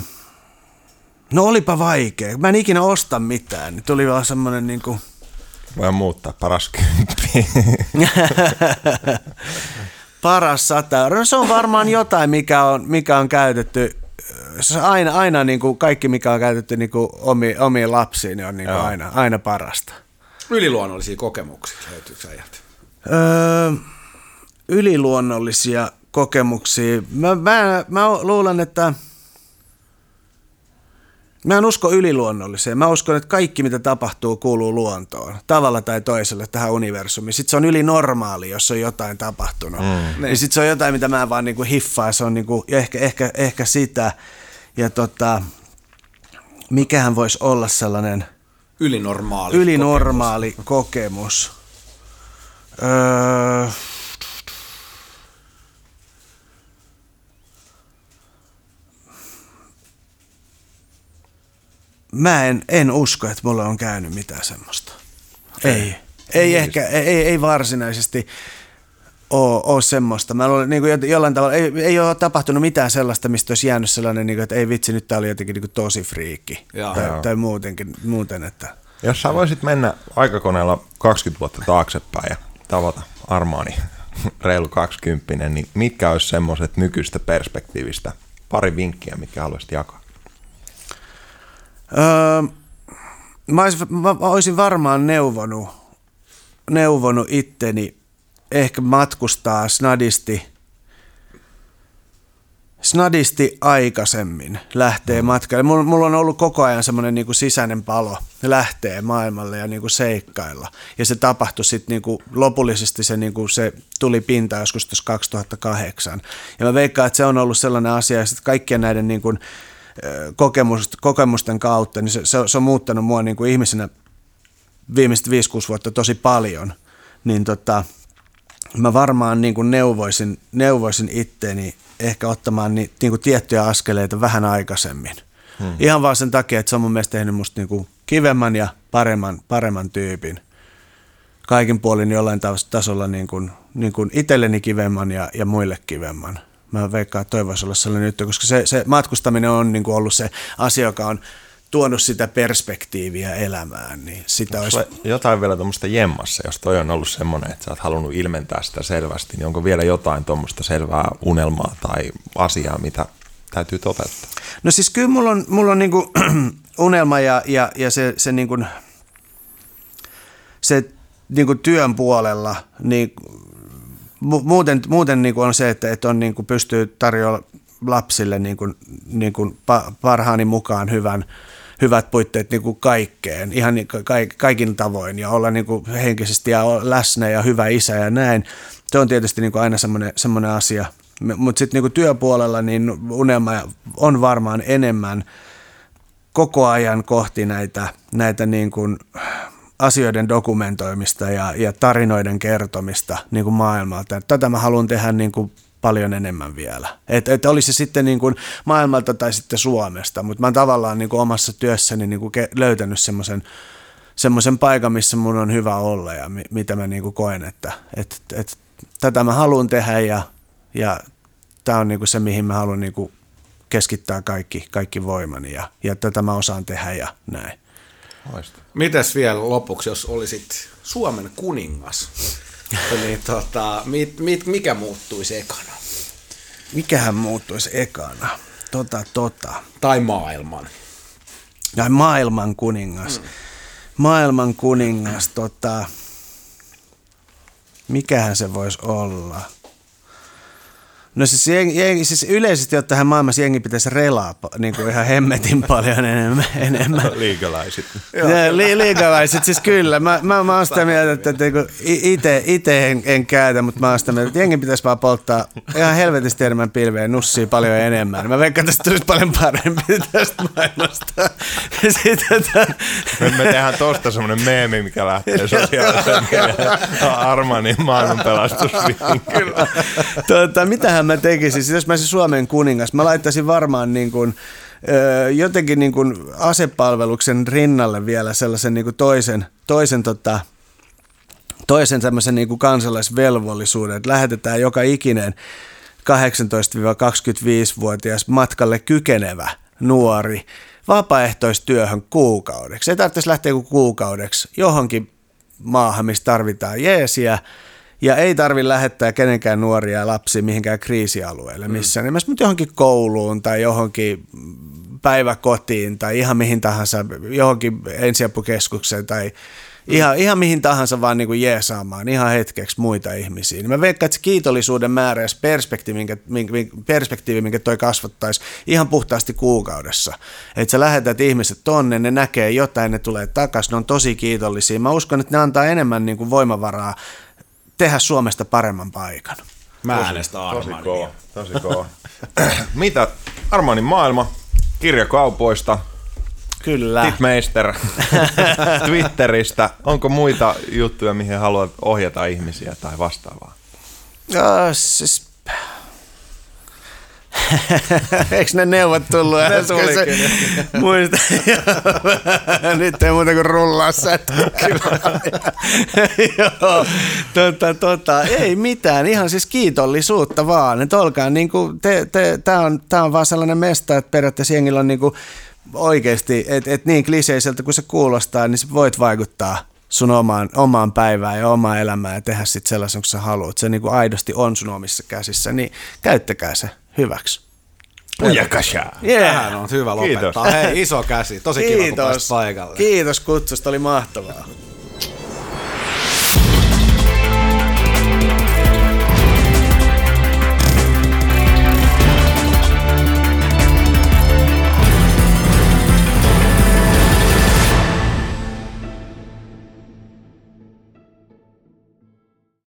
No olipa vaikea. Mä en ikinä osta mitään. Tuli vaan semmoinen niin kuin... Voi muuttaa paras kymppi. paras sata No se on varmaan jotain, mikä on, mikä on käytetty aina, aina niin kuin kaikki, mikä on käytetty niin kuin omi, omiin lapsiin, niin on niin kuin aina, aina parasta. Yliluonnollisia kokemuksia löytyykö äijältä? Öö, yliluonnollisia kokemuksia. Mä, mä, mä luulen, että Mä en usko yliluonnolliseen. Mä uskon, että kaikki mitä tapahtuu kuuluu luontoon. Tavalla tai toisella tähän universumiin. Sitten se on ylinormaali, jos on jotain tapahtunut. Mm. Niin sitten se on jotain, mitä mä vaan niinku hiffaan. Se on niinku, ehkä, ehkä, ehkä sitä. Ja tota, mikähän voisi olla sellainen... Ylinormaali Ylinormaali kokemus. kokemus. Öö, mä en, en usko, että mulle on käynyt mitään semmoista. Ei. Ei, ei ehkä, ei, ei varsinaisesti ole, ole semmoista. Mä olen, niin kuin jollain tavalla, ei, ei ole tapahtunut mitään sellaista, mistä olisi jäänyt sellainen, niin kuin, että ei vitsi, nyt tämä oli jotenkin niin kuin tosi friikki. Tai, tai, muutenkin, muuten, että... Jos sä voisit mennä aikakoneella 20 vuotta taaksepäin ja tavata Armaani reilu 20, niin mitkä olisi semmoiset nykyistä perspektiivistä? Pari vinkkiä, mitkä haluaisit jakaa. Öö, mä, olisin, mä olisin varmaan neuvonut, neuvonut itteni ehkä matkustaa snadisti, snadisti aikaisemmin lähtee mm. matkalle. Mulla, mulla on ollut koko ajan semmoinen niin sisäinen palo lähtee maailmalle ja niin kuin seikkailla. Ja se tapahtui sitten niin lopullisesti, se, niin kuin se tuli pinta joskus tuossa 2008. Ja mä veikkaan, että se on ollut sellainen asia, että kaikkien näiden niin kuin, kokemusten, kokemusten kautta, niin se, se, se on muuttanut mua niin kuin ihmisenä viimeiset 5-6 vuotta tosi paljon, niin tota, mä varmaan niin kuin neuvoisin, neuvoisin itteeni ehkä ottamaan ni, niin kuin tiettyjä askeleita vähän aikaisemmin. Hmm. Ihan vaan sen takia, että se on mun mielestä tehnyt musta niin kuin kivemman ja paremman, paremman tyypin. Kaikin puolin jollain tasolla niin kuin, niin kuin itselleni kivemman ja, ja muille kivemman mä veikkaan, että toivoisi olla sellainen juttu, koska se, se matkustaminen on niin kuin ollut se asia, joka on tuonut sitä perspektiiviä elämään, niin sitä olisi... jotain vielä tuommoista jemmassa, jos toi on ollut semmoinen, että sä oot halunnut ilmentää sitä selvästi, niin onko vielä jotain tuommoista selvää unelmaa tai asiaa, mitä täytyy toteuttaa? No siis kyllä mulla on, mulla on niinku unelma ja, ja, ja se, se, niinku, se niinku työn puolella, niin muuten, muuten niin kuin on se, että, että on niin kuin pystyy tarjoamaan lapsille niin kuin, niin kuin parhaani mukaan hyvän, hyvät puitteet niin kuin kaikkeen, ihan niin kaik, kaikin tavoin ja olla niin kuin henkisesti ja läsnä ja hyvä isä ja näin. Se on tietysti niin kuin aina semmoinen, semmoinen asia. Mutta sitten niin työpuolella niin unelma on varmaan enemmän koko ajan kohti näitä, näitä niin kuin asioiden dokumentoimista ja, ja tarinoiden kertomista niin kuin maailmalta. Tätä mä haluan tehdä niin kuin paljon enemmän vielä. Että et olisi se sitten niin kuin maailmalta tai sitten Suomesta, mutta mä oon tavallaan niin kuin omassa työssäni niin kuin löytänyt semmoisen semmoisen paikan, missä mun on hyvä olla ja mi, mitä mä niin kuin koen, että et, et, tätä mä haluan tehdä ja, ja tämä on niinku se, mihin mä haluan niinku keskittää kaikki, kaikki voimani ja, ja tätä mä osaan tehdä ja näin. Loistavaa. Mites vielä lopuksi, jos olisit Suomen kuningas, niin tota, mit, mit, mikä muuttuisi ekana? Mikähän muuttuisi ekana? Tota, tota. Tai maailman? Ja maailman kuningas. Mm. Maailman kuningas, tota, mikähän se voisi olla? No siis, jengi, jengi, siis yleisesti ottaen maailmassa jengi pitäisi relaa niin kuin ihan hemmetin paljon enemmän. enemmän. Liikalaiset. Ja, li, liikalaiset, siis kyllä. Mä, mä, mä oon sitä mieltä, että, että niinku ite, ite en, en käytä, mutta mä oon sitä mieltä, että jengi pitäisi vaan polttaa ihan helvetisti enemmän pilveä nussia paljon enemmän. Mä veikkaan, että tästä tulisi paljon parempi tästä maailmasta. Sitten, että, me tehdään tosta semmonen meemi, mikä lähtee sosiaalisen Armanin maailmanpelastusvinkki. tuota, mitähän mä tekisin, siis jos mä olisin Suomen kuningas, mä laittaisin varmaan niin kuin, jotenkin niin kuin asepalveluksen rinnalle vielä sellaisen niin kuin toisen, toisen tota, toisen tämmöisen niin kuin kansalaisvelvollisuuden, että lähetetään joka ikinen 18-25-vuotias matkalle kykenevä nuori vapaaehtoistyöhön kuukaudeksi. Ei tarvitsisi lähteä kuin kuukaudeksi johonkin maahan, missä tarvitaan jeesiä, ja ei tarvi lähettää kenenkään nuoria ja lapsia mihinkään kriisialueelle missään nimessä, mutta johonkin kouluun tai johonkin päiväkotiin tai ihan mihin tahansa, johonkin ensiapukeskukseen tai ihan, ihan mihin tahansa vaan niin kuin jeesaamaan ihan hetkeksi muita ihmisiä. Niin mä veikkaan, että se kiitollisuuden määrä ja se perspektiivi, minkä, minkä, perspektiivi, minkä toi kasvattaisi ihan puhtaasti kuukaudessa. Että sä lähetät ihmiset tonne, ne näkee jotain, ne tulee takaisin, ne on tosi kiitollisia. Mä uskon, että ne antaa enemmän niin kuin voimavaraa tehdä Suomesta paremman paikan. Mä äänestän Tosi Armania. kova, tosi kova. Mitä? Armanin maailma, kirjakaupoista, Kyllä. Titmeister Twitteristä. Onko muita juttuja, mihin haluat ohjata ihmisiä tai vastaavaa? Ja, siis... Eikö ne neuvot tullut äsken? Muista. Nyt ei muuta kuin rullaa sätkää. Joo, tota, tota, ei mitään, ihan siis kiitollisuutta vaan. Että olkaa niin kuin, te, te, tää, on, tää on vaan sellainen mesta, että periaatteessa jengillä on niin kuin oikeasti, että et niin kliseiseltä kuin se kuulostaa, niin sä voit vaikuttaa sun omaan, omaan päivään ja omaan elämään ja tehdä sitten sellaisen, kun sä haluat. Se niin kuin aidosti on sun omissa käsissä, niin käyttäkää se hyväksi. Pujakasha! Yeah. Tähän on hyvä lopettaa. Kiitos. Hei, iso käsi. Tosi kiva, kun pääsit paikalle. Kiitos kutsusta, oli mahtavaa.